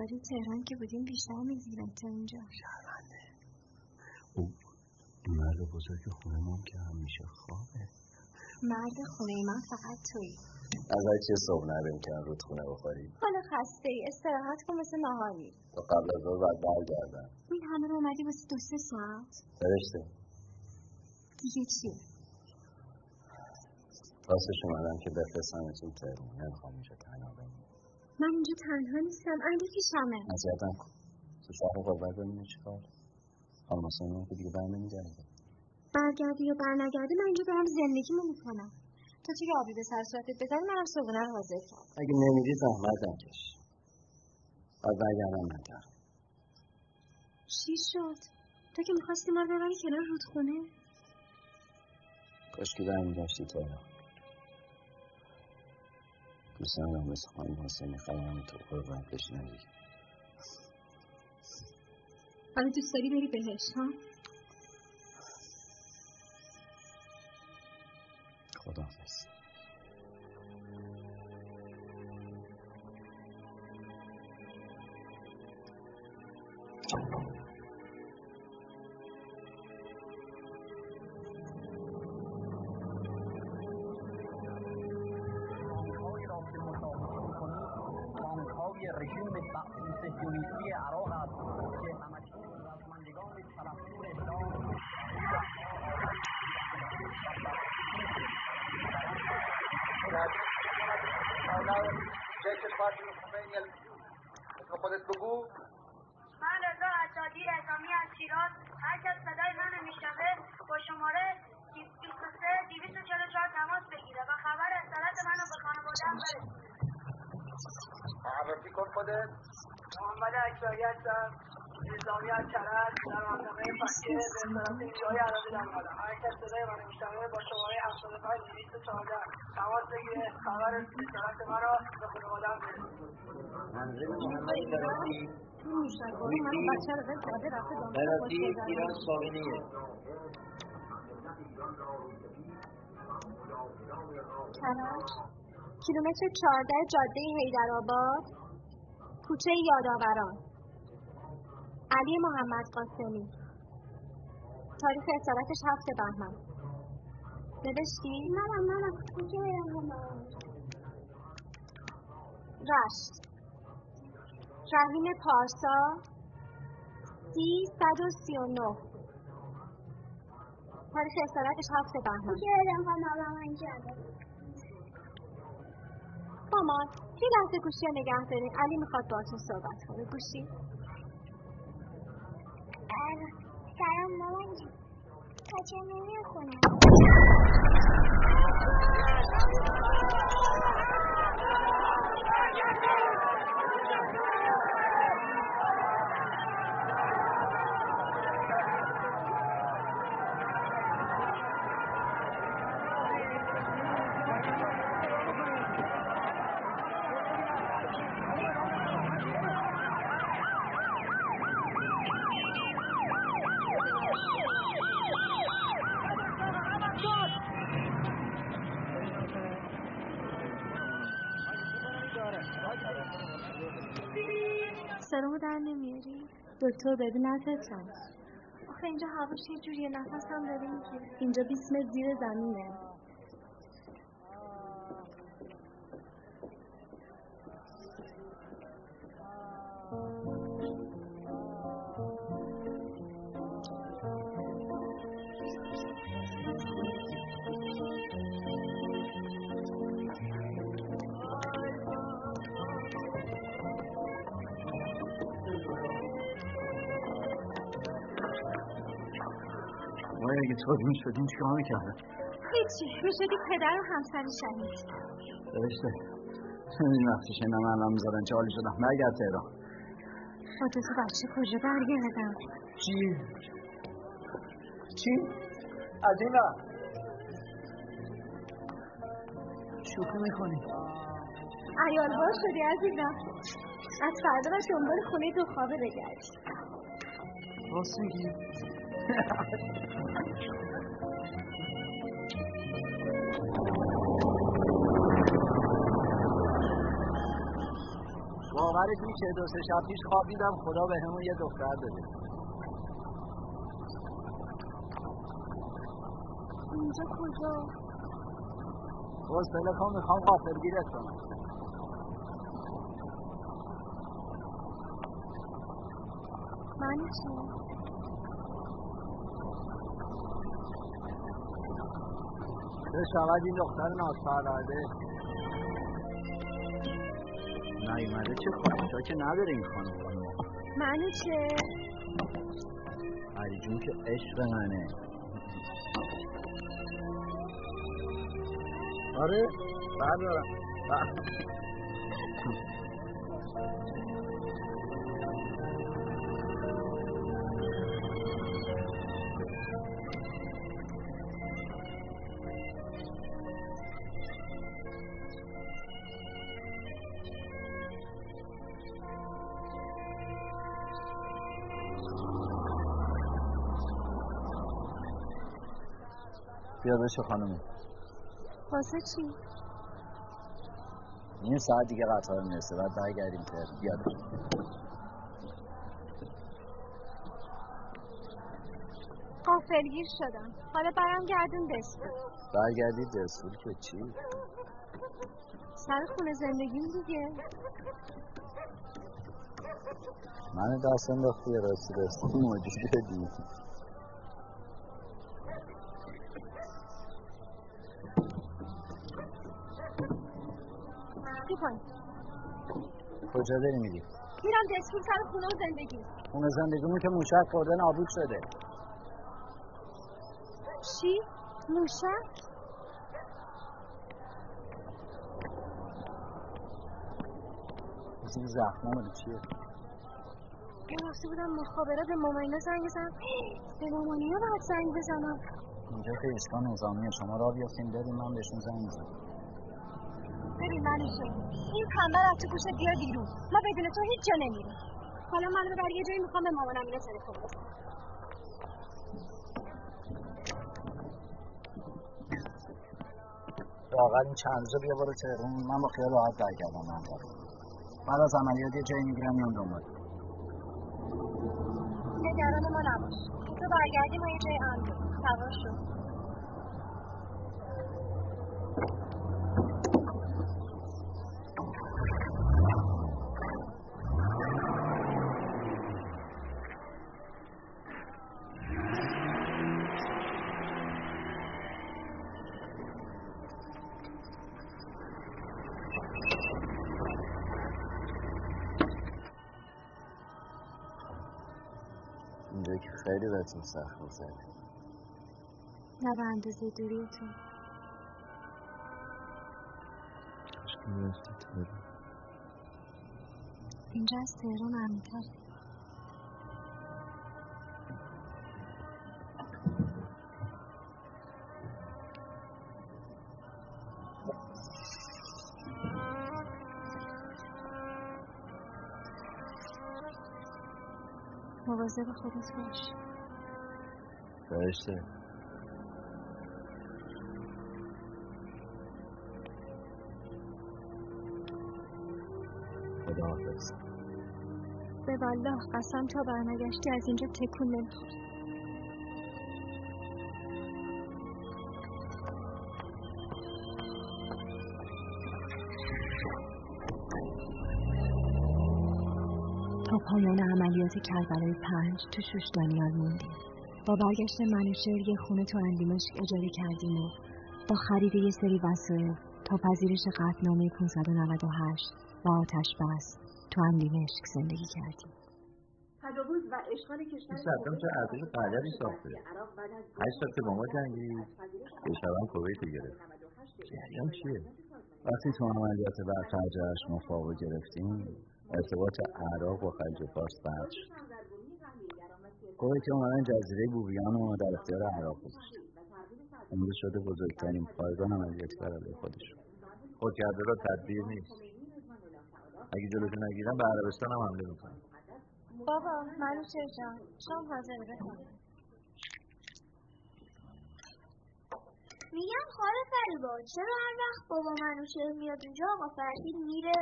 انگاری تهران که بودیم بیشتر میزیدم تا اینجا. شرمنده. او مرد بزرگ خونه من که همیشه خوابه. مرد خونه من فقط توی از چه صبح نریم که رود خونه بخوریم حالا خسته ای استراحت کن مثل نهاری تو قبل از ظهر باید برگردم. این همه رو اومدی واسه دو سه ساعت؟ فرشته. دیگه چیه؟ راستش اومدم که بفرستمتون تهرون نمی‌خوام اینجا تنها بمونم. من اینجا تنها نیستم. علی اذیتم کن تو شهر قربت ببینی چیکار آلماسون من که دیگه بر نمیگرده برگردی یا برنگردی من اینجا دارم زندگیمو می‌کنم. تو چه آبی به سر صورتت بزنی؟ منم صبونه رو حاضر کرد اگه نمیدی زحمت نکش. بعد برگردم نکرد چی شد؟ تو که می‌خواستی ما رو ببری کنار رودخونه؟ کاش که برمیگشتی تو. دوست ندارم مثل خانم حسینی خواهم تو قربت بشینم دیگه حالا دوست داری بری بهش ها؟ خداحافظ. رژیم عربی در اومدم هر کس صدای من میشنوه با شماره 75 214 تماس بگیره. خبر مرا به خانواده‌ام برسونه منظر محمد براتی براتی براتی ایران ساقینیه کرج کیلومتر 14 جاده حیدرآباد کوچه یادآوران. علی محمد قاسمی. تاریخ اصالتش هفت بهمن نوشتی؟ منم منم. کوچه رشت. رحیم پارسا سی صد و سی و نه. تاریخ اصالتش هفت بهمن مامان یه لحظه گوشی رو نگه دارین. علی می‌خواد باهاتون صحبت کنه. گوشی. سلام مامان تا چه میری خونه سرمو در نمیاری دکتر ببین نزدم آخه اینجا هواش یه جوریه؟ نفس هم داره اینجا 20 متر زیر زمینه. شدیم چیکار می‌کردن؟ هیچی می‌شدی پدر و همسر شهید. فرشته این وقتی شنم الان می‌زدن چه حالی شدم برگرد تهران. تا بچه کجا برگردم؟ چی؟ چی؟ از این وقت شوخی می‌کنی. ایال باز شدی عزیزم. از فردا باید دنبال خونه دو خوابه بگردی راست میگی. (laughs) خواهرت میشه دو سه شب پیش خوابیدم خدا به همون یه دختر داده. اینجا کجا؟ حوصله کن می‌خوام غافل گیرت کنم. من چی؟ چه شود این دختر ناسپرورده نیومده. چه خواهشا که نداره این خانم خانم منو چه؟ علی جون که عشق منه. آره بردارم. بیا بشه خانم. واسه چی؟ نیم ساعت دیگه قطار می‌رسه بعد برگردیم تهران بیا. قافلگیر شدم. حالا برم گردون دستور. برگردید دستور که چی؟ سر خونه زندگیم دیگه. من دست انداختی راستی راستی موجود شدی چی کنی؟ کجا داری میری؟ میرم دستور سر خونه و زندگی خونه زندگیمون که موشک خورده نابود شده چی؟ موشک؟ این زخمه مالی چیه؟ من رفته بودم مخابرات به ماماینا زنگ بزنم به مامانیا باید زنگ بزنم اینجا که ایستگاه نظامیه شما را بیافتین بریم من بهشون زنگ می‌زنم ببین منوشه این پنبه از تو گوشت بیار بیرون ما بدون تو هیچ جا نمیریم حالا من ببر یه جایی می‌خوام به مامانم اینا تلفن بزنم واقعا این چند روزه بیا برو تهران من با خیال راحت برگردم من بعد از عملیات یه جایی می‌گیرم میام دنبال نگران ما نباش تو برگردی ما یه جای امن سوار شو اینجا که بهتون سخت می‌زنه. نه به اندازه دوری تو اینجا از تهران امن‌تره مواظب خودت باش. فرشته. خدا حافظ به والله قسم تا برنگشتی از اینجا تکون نمی‌خوری. تا پایان عملیات کربلای پنج تو شوش دانیال موندیم. با برگشت منوشهر یه خونه تو اندیمشک اجاره کردیم و با خرید یه سری وسایل تا پذیرش قطنامه 598 و آتش بس تو اندیمشک زندگی کردیم. تجاوز و اشغال کشور صدام چه ارتش قدری ساخته؟ هشت سال که با ما جنگید. کشورم کویت گرفت. جریان چیه؟ وقتی تو عملیات برخرج ما فاو گرفتیم ارتباط عراق با خلیج فارس قطع شد. کویت اومدن جزیره بوبیان رو در اختیار عراق گذاشت امروز شده بزرگترین پایگاه عملیاتی بر علیه خودشون خود کرده را تدبیر نیست. اگه جلوشو نگیرن به عربستان هم حمله می‌کنن بابا منوچهر جان شام حاضر بکن میگم خاله فریبا چرا هر وقت بابا منوچهر میاد اونجا آقا فرشید میره؟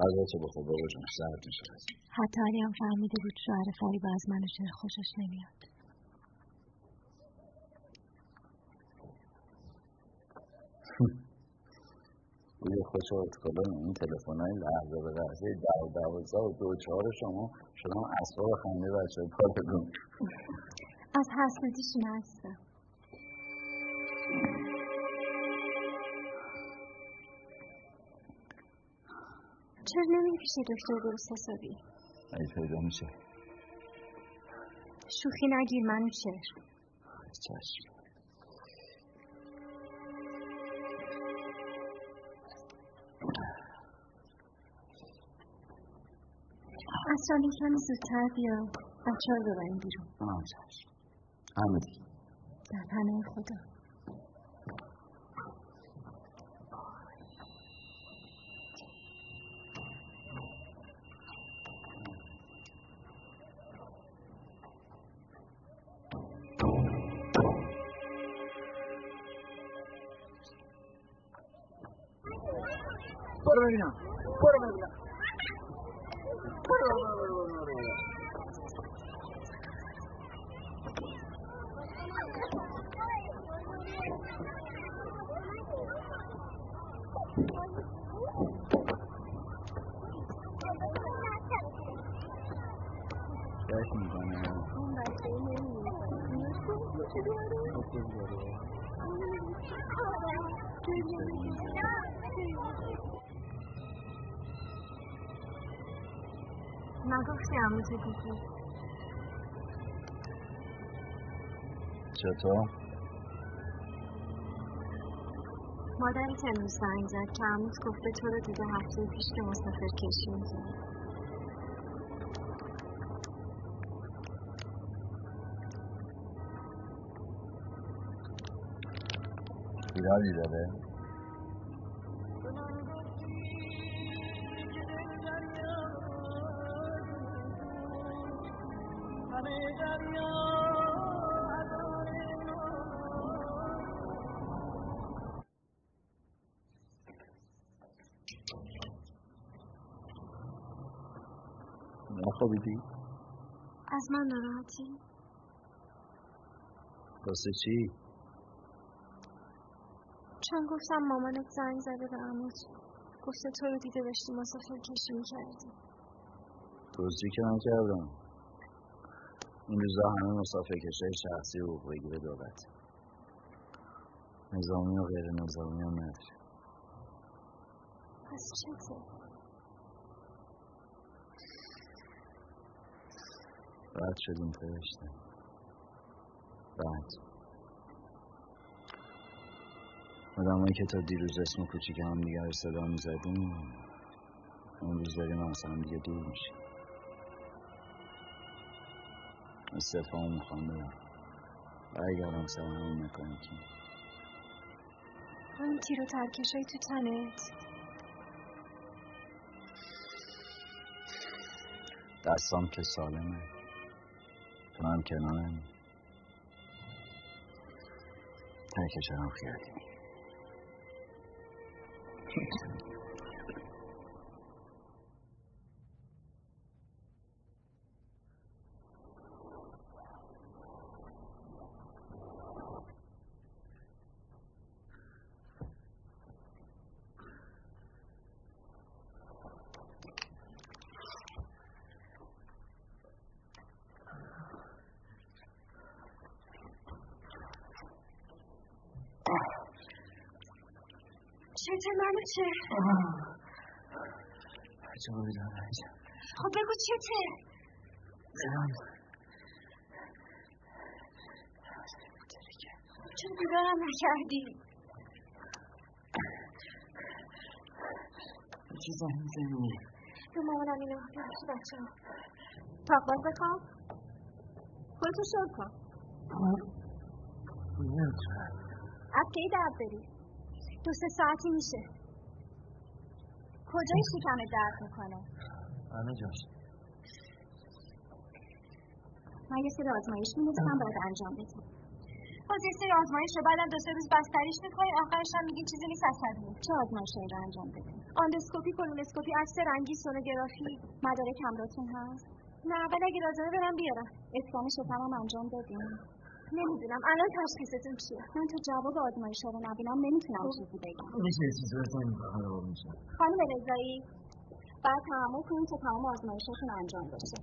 غذا چه بخور بابا جون سرد میشه حتی علی هم فهمیده بود شوهر فریبا از من چرا خوشش نمیاد. روی خوشحال کنم این تلفن های لحظه به لحظه دو دوازده و دو چهار شما شما اصلا خنده بچه پا بگون (laughs) از حسودیشون هستم. چرا نمی پیش دکتر درست حسابی ای پیدا میشه. شوخی نگیر منو چشم. از سالی کمی زودتر بیا. بچه ها رو ببریم بیرون. آه چشم. همه در پناه خدا. برو ببینم برو ببینم نگفتی همه تو دیدی چطور؟ مادری که امروز زنگ زد که عموت گفته تو رو دیده هفته پیش که مسافر کشی می‌زنی ایرادی داره؟ نخوابیدی؟ از من ناراحتی؟ واسه چی؟ چون گفتم مامانت زنگ زده به عموت گفته تو رو دیده داشتی مسافر کشی می‌کردی توضیح که نکردم این روزا همه مسافر کشای شخصی و بگیره دولت نظامی و غیر نظامی هم نداره پس چته؟ بعد شدیم فرشته. بعد. آدمایی که تا دیروز اسم کوچیک هم دیگه رو صدا می‌زدیم امروز داریم از هم دیگه دور میشیم. استفاهم می‌خوام برم. برگردم سر همون مکانیکی. همین تیر و ترکشای تو تنت. دستام که سالمه. تو هم. کنارم ترکشم خیالی چته منو چه؟ بیدار عجب خب بگو چته؟ دلم چون بیدارم نکردی؟ چه زنگ می‌زنی؟ به مامانم اینو ببخشی بچه ها تاقباز بخوام؟ خودتو شد کن نمی‌تونم از کی درد داری؟ دو سه ساعتی میشه. کجای شکمه درد می‌کنه؟ همه جاش من یه سری آزمایش می‌نویسم باید انجام بدیم باز یه سری آزمایش رو بعدم دو سه روز بستریش می‌کنی آخرش هم میگی چیزی نیست عصبی چه آزمایشی رو انجام بدیم آندوسکوپی کولونوسکوپی عکس رنگی سونوگرافی مدارک همراهتون هست؟ نه ولی اگه لازمه برم بیارم. اسکان شکمم انجام دادیم نمی‌دونم. الان تشخیصتون چیه؟ من تو جواب آزمایش رو نبینم نمی‌تونم چیزی بگم. میشه چیزی میشه خانم رضایی بعد تحمل کنیم تا تمام آزمایشاتون انجام بشه.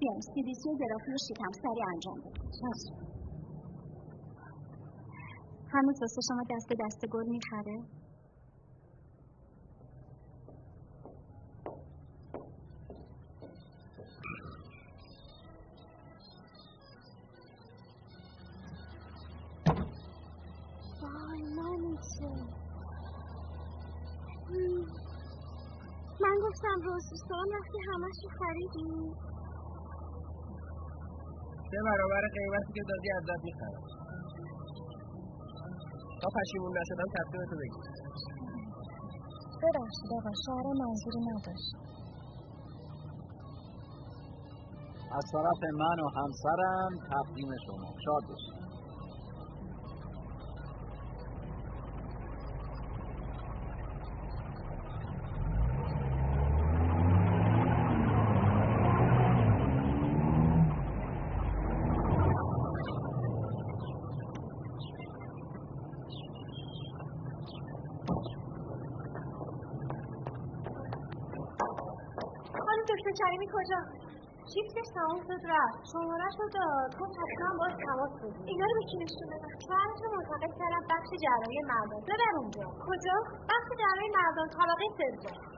بیایم سی بی سی گرافی شکم سری انجام بدیم هنوز واسه شما دست دست گل می‌خره. روزستان وقتی همش رو خریدی سه برابر قیمتی که دادی ازت می‌خرم. تا پشیمون نشدم تصمیمتو بگیر. ببخشید آقا شعر منظوری نداشت. از طرف من و همسرم تقدیم شما. شاد باشید کریمی کجا شیفتش تمام شد رفت شماره شد داد گفت حتما باز تماس بگیر اینا رو به کی نشون بدم شوهرش رو منتقل کردم بخش جراحی مردان ببر اونجا کجا بخش جراحی مردان طبقه سوم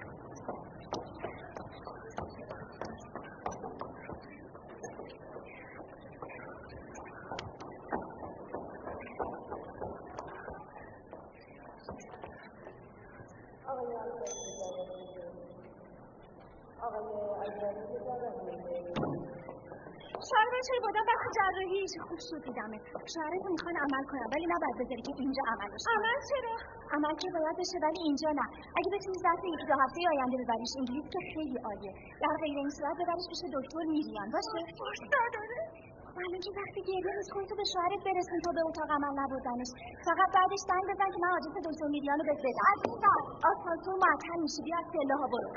چرا بادم بخش جراحی خوب شد دیدمه شاید می‌خوان عمل کنم ولی نه باید بذاری که اینجا عمل بشه. عمل چرا؟ عمل که باید بشه ولی اینجا نه. اگه بتونی ظرف یکی دو هفته آینده ببریش انگلیس که خیلی عالیه. در غیر این صورت ببریش پیش دکتر میریان باشه؟ داره معلوم که وقتی گریه می‌کنی تو به شوهرت برسون تو به اتاق عمل نبردنش. فقط بعدش زنگ بزن که من آدرس دکتر میریان رو بهت بدم. عزیزم. آسانسور معطل میشی. بیا از پله ها برو.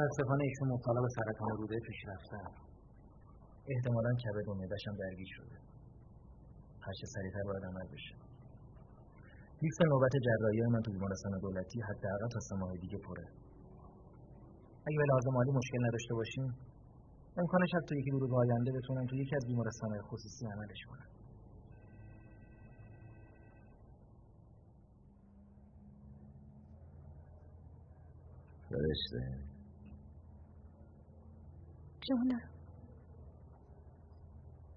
متاسفانه ایشون مبتلا به سرطان روده پیشرفته احتمالا کبد و معده‌ش درگیر شده. هرچه سریعتر باید عمل بشه. لیست نوبت جراحی من تو بیمارستان دولتی حداقل تا سه دیگه پره. اگه به لازم مالی مشکل نداشته باشیم امکانش هست تو یکی دو روز آینده بتونم تو یکی از بیمارستانهای خصوصی عملش کنم فرشته. جانم.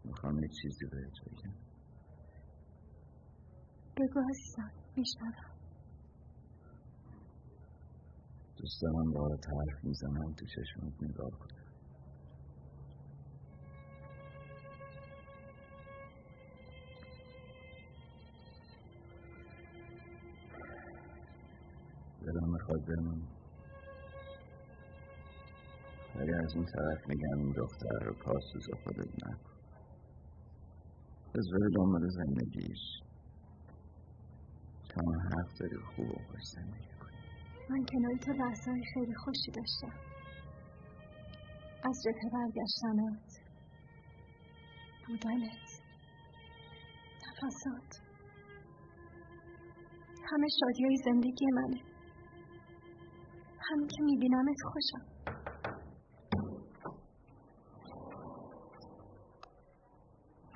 می‌خوام یه چیزی بهت بگم. بگو عزیزم میشنوم. دوست دارم با حرف می‌زنم تو چشمت نگاه کنم دلم می‌خواد بمونم ولی از این طرف میگم این دختر رو کاسوز خودت نکن. بذاره دنبال زندگیش. تا حرف داری خوب و خوش زندگی کنی من کناری تو لحظه خیلی خوشی داشتم. از جبهه برگشتنت بودنت. نفسات همه شادی های زندگی منه. همین که میبینمت خوشم.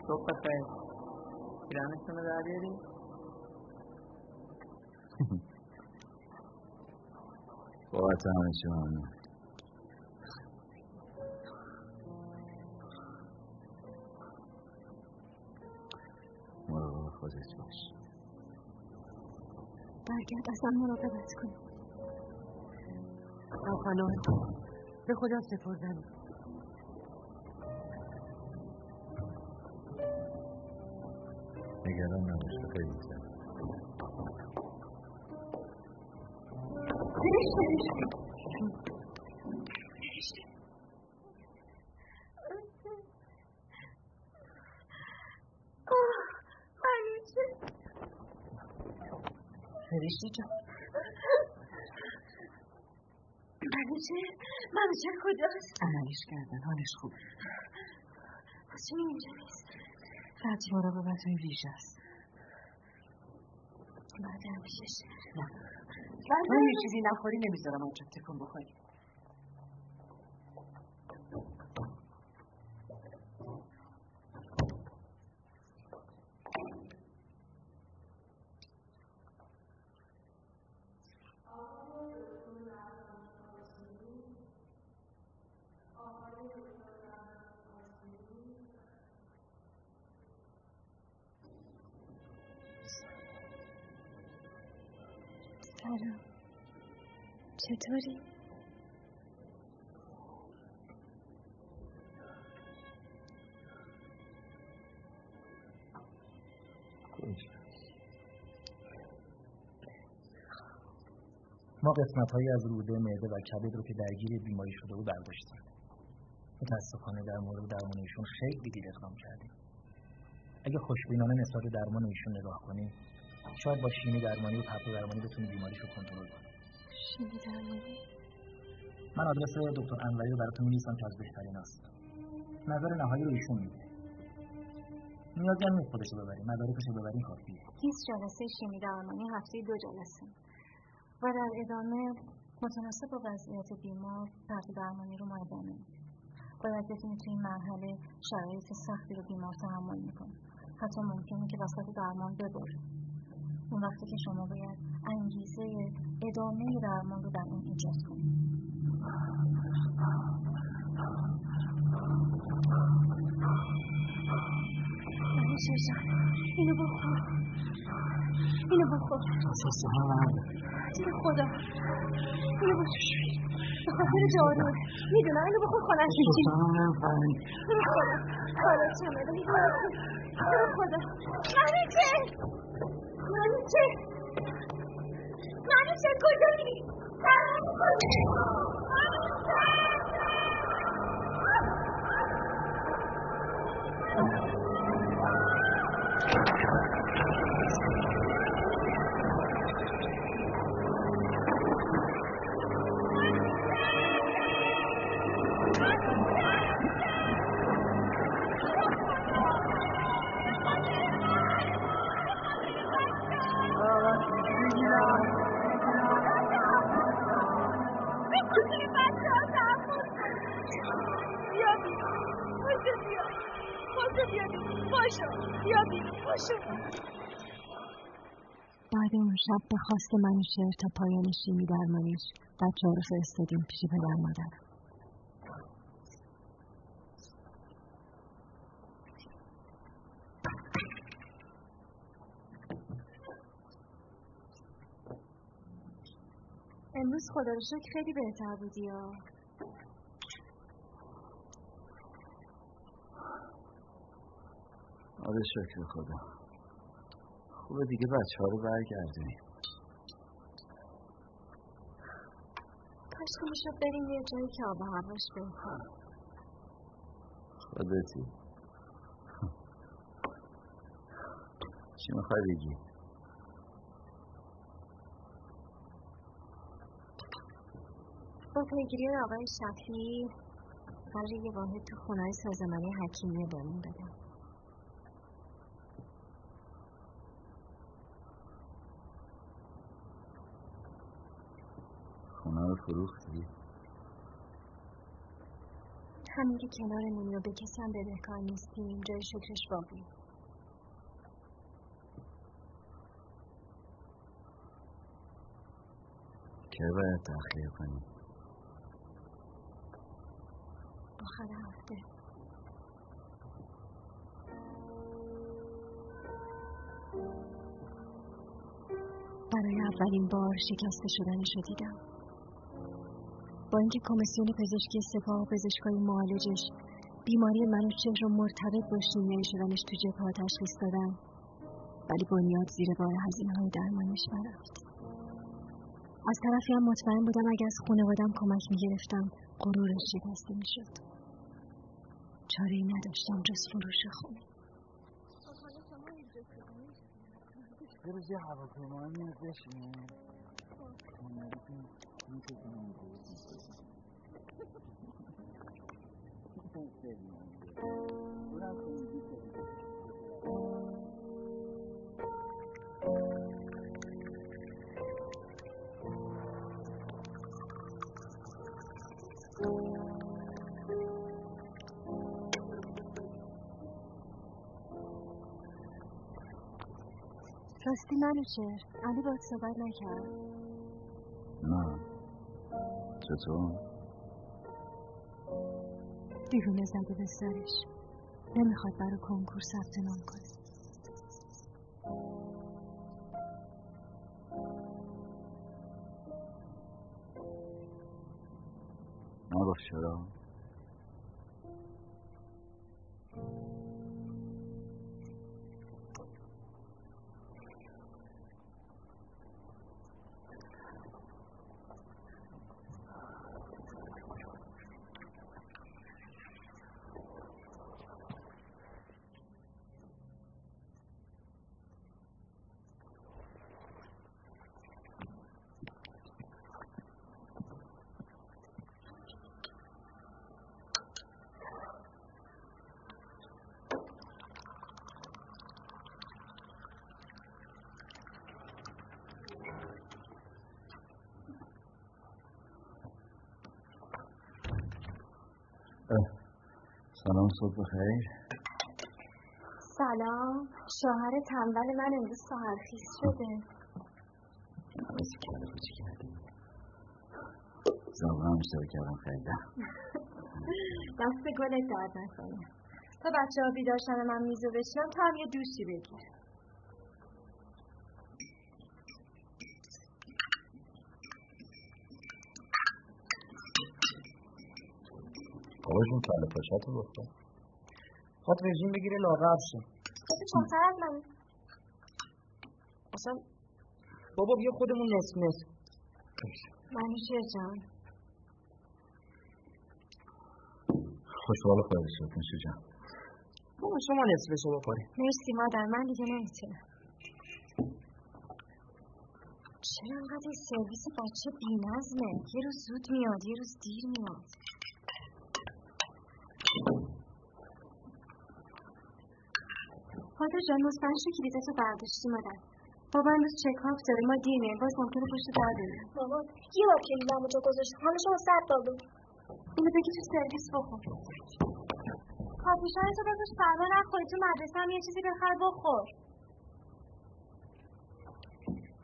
සොප්පතේ ඉරානස්තන දාරියදී වාචානචාන مراقب خودت باش برگرد اصلا مراقبت کن تا به خدا سپردم نگران نباش خیلی فرشته جان. منوچه منوچه کجاست؟ عملش کردن حالش خوب. چون اینجا نیست. رفتی مراقبت های ویژ است. بعدم پیشش. نه. تو یه چیزی نخوری نمی‌ذارم اونجا. تکون بخوری سلام چطوری؟ ما قسمت هایی از روده معده و کبد رو که درگیر بیماری شده بود برداشتیم. متاسفانه در مورد درمان ایشون خیلی دیر اقدام کردیم. اگه خوشبینانه نسبت درمان ایشون نگاه کنیم شاید با شیمی درمانی و پرتو درمانی بتونی بیماریش رو کنترل کنی شیمی درمانی من آدرس دکتر انوری رو براتون می‌نویسم که از بهترین است نظر نهایی رو ایشون میده نیازی هم نیست خودش رو ببریم مدارکش رو ببریم کافیه 20 جلسه شیمی درمانی هفته دو جلسه و در ادامه متناسب با وضعیت بیمار پرتو درمانی رو ما ادامه باید بتونید تو این مرحله شرایط سختی رو بیمار تحمل می‌کنه حتی ممکنه که وسط درمان ببره اون وقتی که شما باید انگیزه ادامه درمان رو در اون ایجاد کنید. اینو بخور. اینو بخور. به خدا. اینو بخور. به خاطر جارو می‌دونم اینو بخور خونش میچی به خدا کارت چمه به خدا منوچه منوچه منوچه کجایی؟ بعد خواست منوشهر تا پایان شیمی درمانیش بچه ها رو فرستادیم پیش پدر مادر. امروز خدا رو شکر خیلی بهتر بودی یا آره شکر خدا. خوبه دیگه بچه ها رو برگردونیم. کاش که می‌شد بریم یه جایی که آب و هواش بهتر خودتی چی می‌خوای بگی؟ با پیگیری آقای شفی قرار یه واحد تو خونه سازمانی حکیمیه بهمون بدم. خونه رو فروختی؟ همین که کنارمونی و به کسی هم بدهکار نیستیم. جای شکرش باقی. که باید تخلیه کنی آخر هفته. برای اولین بار شکسته شدنش رو دیدم. اینکه کمیسیون پزشکی سپاه و پزشکای معالجش. بیماری منوچهر رو مرتبط با شیمیایی شدنش تو جبهه تشخیص دادن. ولی بنیاد زیر بار هزینه های درمانش نرفت از طرفی هم مطمئن بودم اگه از خانوادم کمک می‌گرفتم غرورش شکسته می‌شد. چاره ای نداشتم جز فروش خونه. یه روز یه هواپیما میاد بشینه. راستی منوچهر علی باید صحبت نکرد. چطور؟ دیوونه زده به سرش نمی‌خواد برای کنکور ثبت نام کنه نگفت چرا؟ سلام صبح بخیر سلام. شوهر تنبل من امروز سهرخیز شده. حس کرده بچی کردی هم اشتباه کردم خیلی دست گلت درد نکنه. تا بچه ها بیدار من میزو بشنم تا هم یه دوشی بگیر باباشون کله پاشت رو گفته خود رژیم بگیره لاغر شه اصلا بابا بیا خودمون نصف نصف. منوشه جان. خوشحال خواهد شد نشه جان. بابا شما نصفشو بخوری. مرسی مادر من دیگه نمی‌تونم. چرا انقدر این سرویس بچه بی‌نظمه؟ یه روز زود میاد یه روز دیر میاد. پاتر جان مطمئن شو کلیدتو برداشتی مادر بابا امروز چکاپ داره ما دیر میریم باز ممکنه پشت در بریم بابا یه بار کلیدمو تو گذاشتم همه شما صد بار اینو بگی تو سرویس بخور کاپوشانتو بپوش فرما نخوری تو مدرسه هم یه چیزی بخر بخور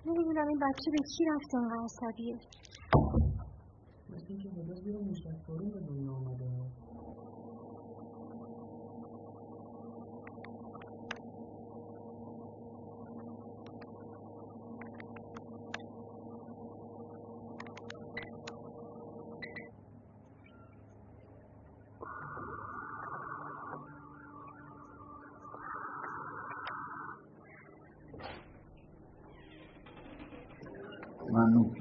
نمی‌دونم این بچه به کی رفته انقدر عصبیه مثل اینکه به دنیا آمده ممنون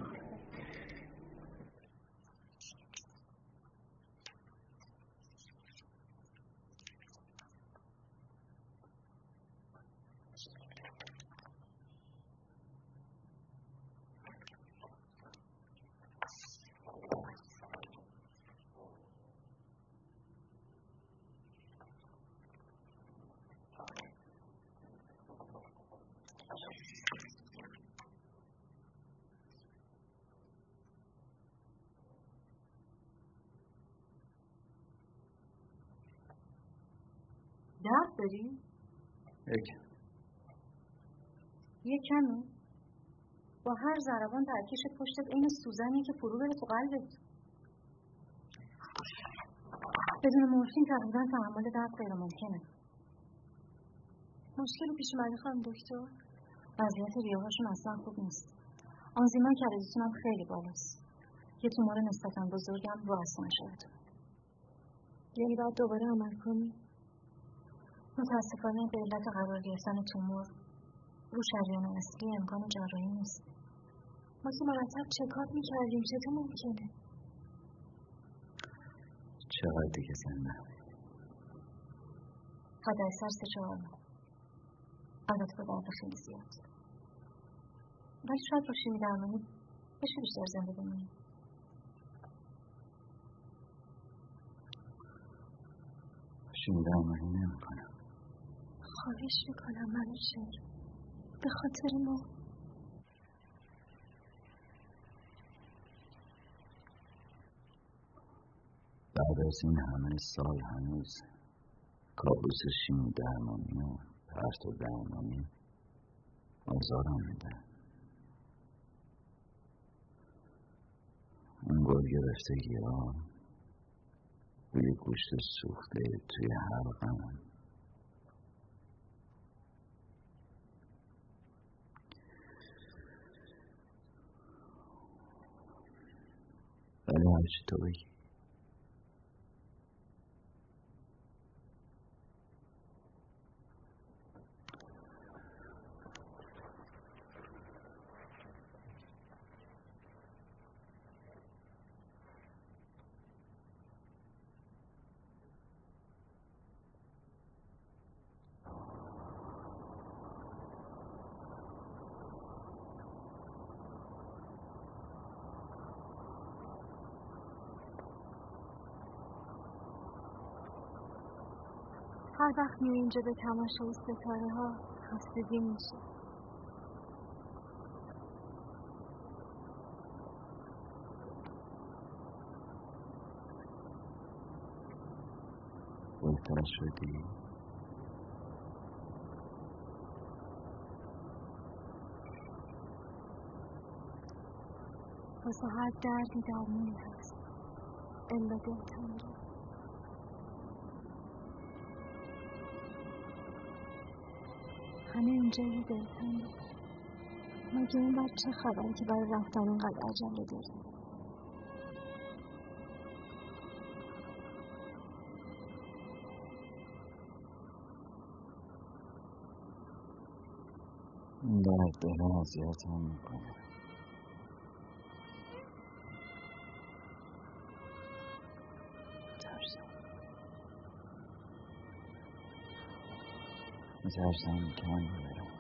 درد داری؟ یک. یه کمی. با هر ضربان ترکیش پشتت عین سوزنی که فرو بره تو قلبت. بدون مورفین تقریبا تحمل درد غیر ممکنه. مشکلی پیش اومده خانم دکتر. وضعیت ریاهاشون اصلا خوب نیست. آنزیمای کبدتونم خیلی بالاست. یه تومور نسبتا بزرگم رو اصلا شد یعنی باید دوباره عمل کنی؟ متاسفانه به علت قرار گرفتن تومور رو شریان اصلی امکان جراحی نیست ما که مرتب چکات می‌کردیم چطور ممکنه چقدر دیگه زنده حد اکثر سه چهار ماه البته درد خیلی زیاد ولی شاید با شیمی درمانی بشه بیشتر زنده بمونیم شیمی درمانی نمی کنم خواهش می‌کنم منو شر به خاطر ما. بعد از این همه سال هنوز کابوس شیمی درمانی و پرت و درمانی آزارم میده اون گل گرفتگی ها بوی گوشت سوخته توی حلقم ولی هرچی هر وقت میای اینجا به تماشای ستاره ها خستگی میشه. بهتر شدی واسه هر دردی درمونی هست الا دلتنگی همه اینجا یه دلتنگی مگه اون بر چه خبری که برای رفتن اونقدر عجله این درد دلم اذیتم می‌کنه. میترسم کم برم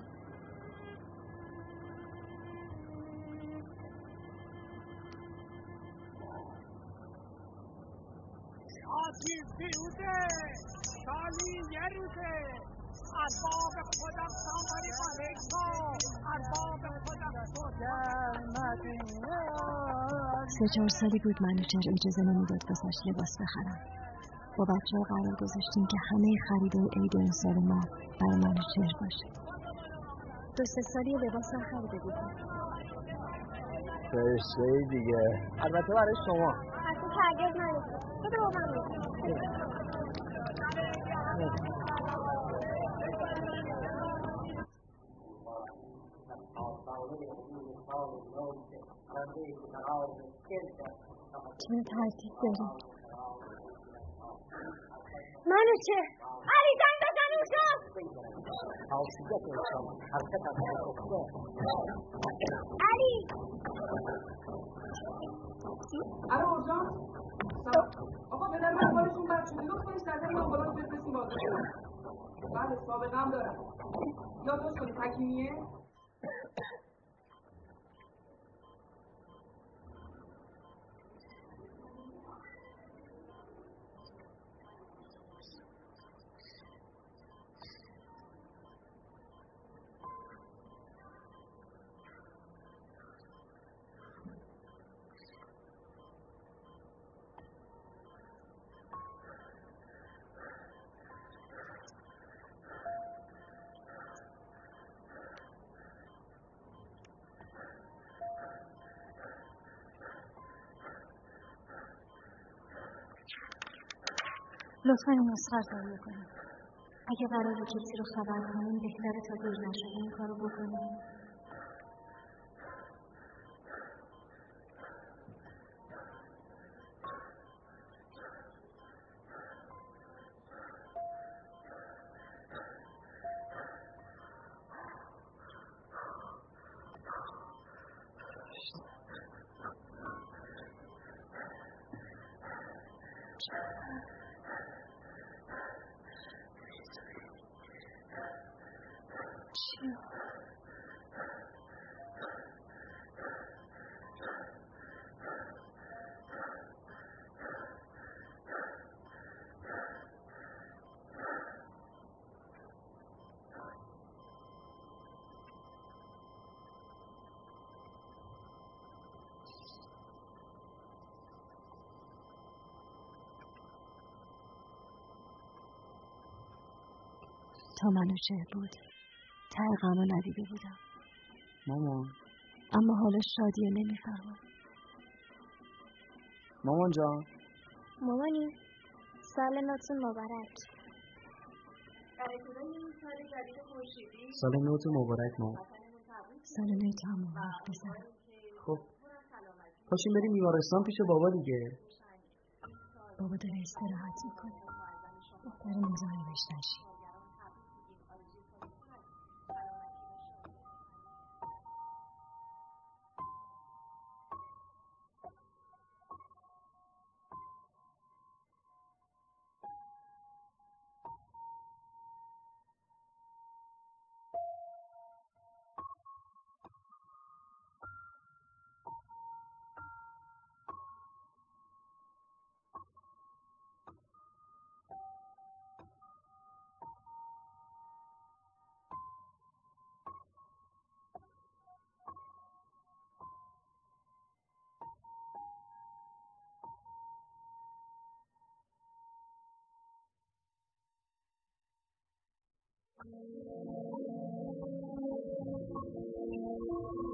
آتیز بیهوده! سالی یه روزه! ارباب خودم سامانی با حکما! ارباب خودم سه چهار سالی بود منوچهر اجازه نمی‌داد واسش لباس بخرم. با بچه ها قرار گذاشتیم که همه خریدای عید این سال ما برای منوچهر باشه. دو سه سالی لباس نخریده بودیم فرشته دیگه. البته برای شما. اصلا که هرگز نرسید بده با من چرا ترتیب داری منو چه؟ علی زنگ بزن اونجا. علی. الو مرجان آقا پدر من بالشون بد شده. لطف کنید در همین آمبولانس بفرستیم بازداشت بله سابقه هم دارم. یادداشت کنید حکیمیه؟ لطفا این نسخه رو تهیه اگه قرار کسی رو خبر کنیم بهتره تا دیر نشده این کارو بکنیم. تا منوچهر بود. ته غما ندیده بودم. مامان. اما حالا شادی نمی‌فهمم. مامان جان. مامانی سال نوتون مبارک. سال نوت مبارک مامان. سال نوت هم مبارک بزن خب. پاشیم بریم بیمارستان پیش بابا دیگه. بابا داره استراحت می‌کنه. دختر مزاحمش نشید Thank you.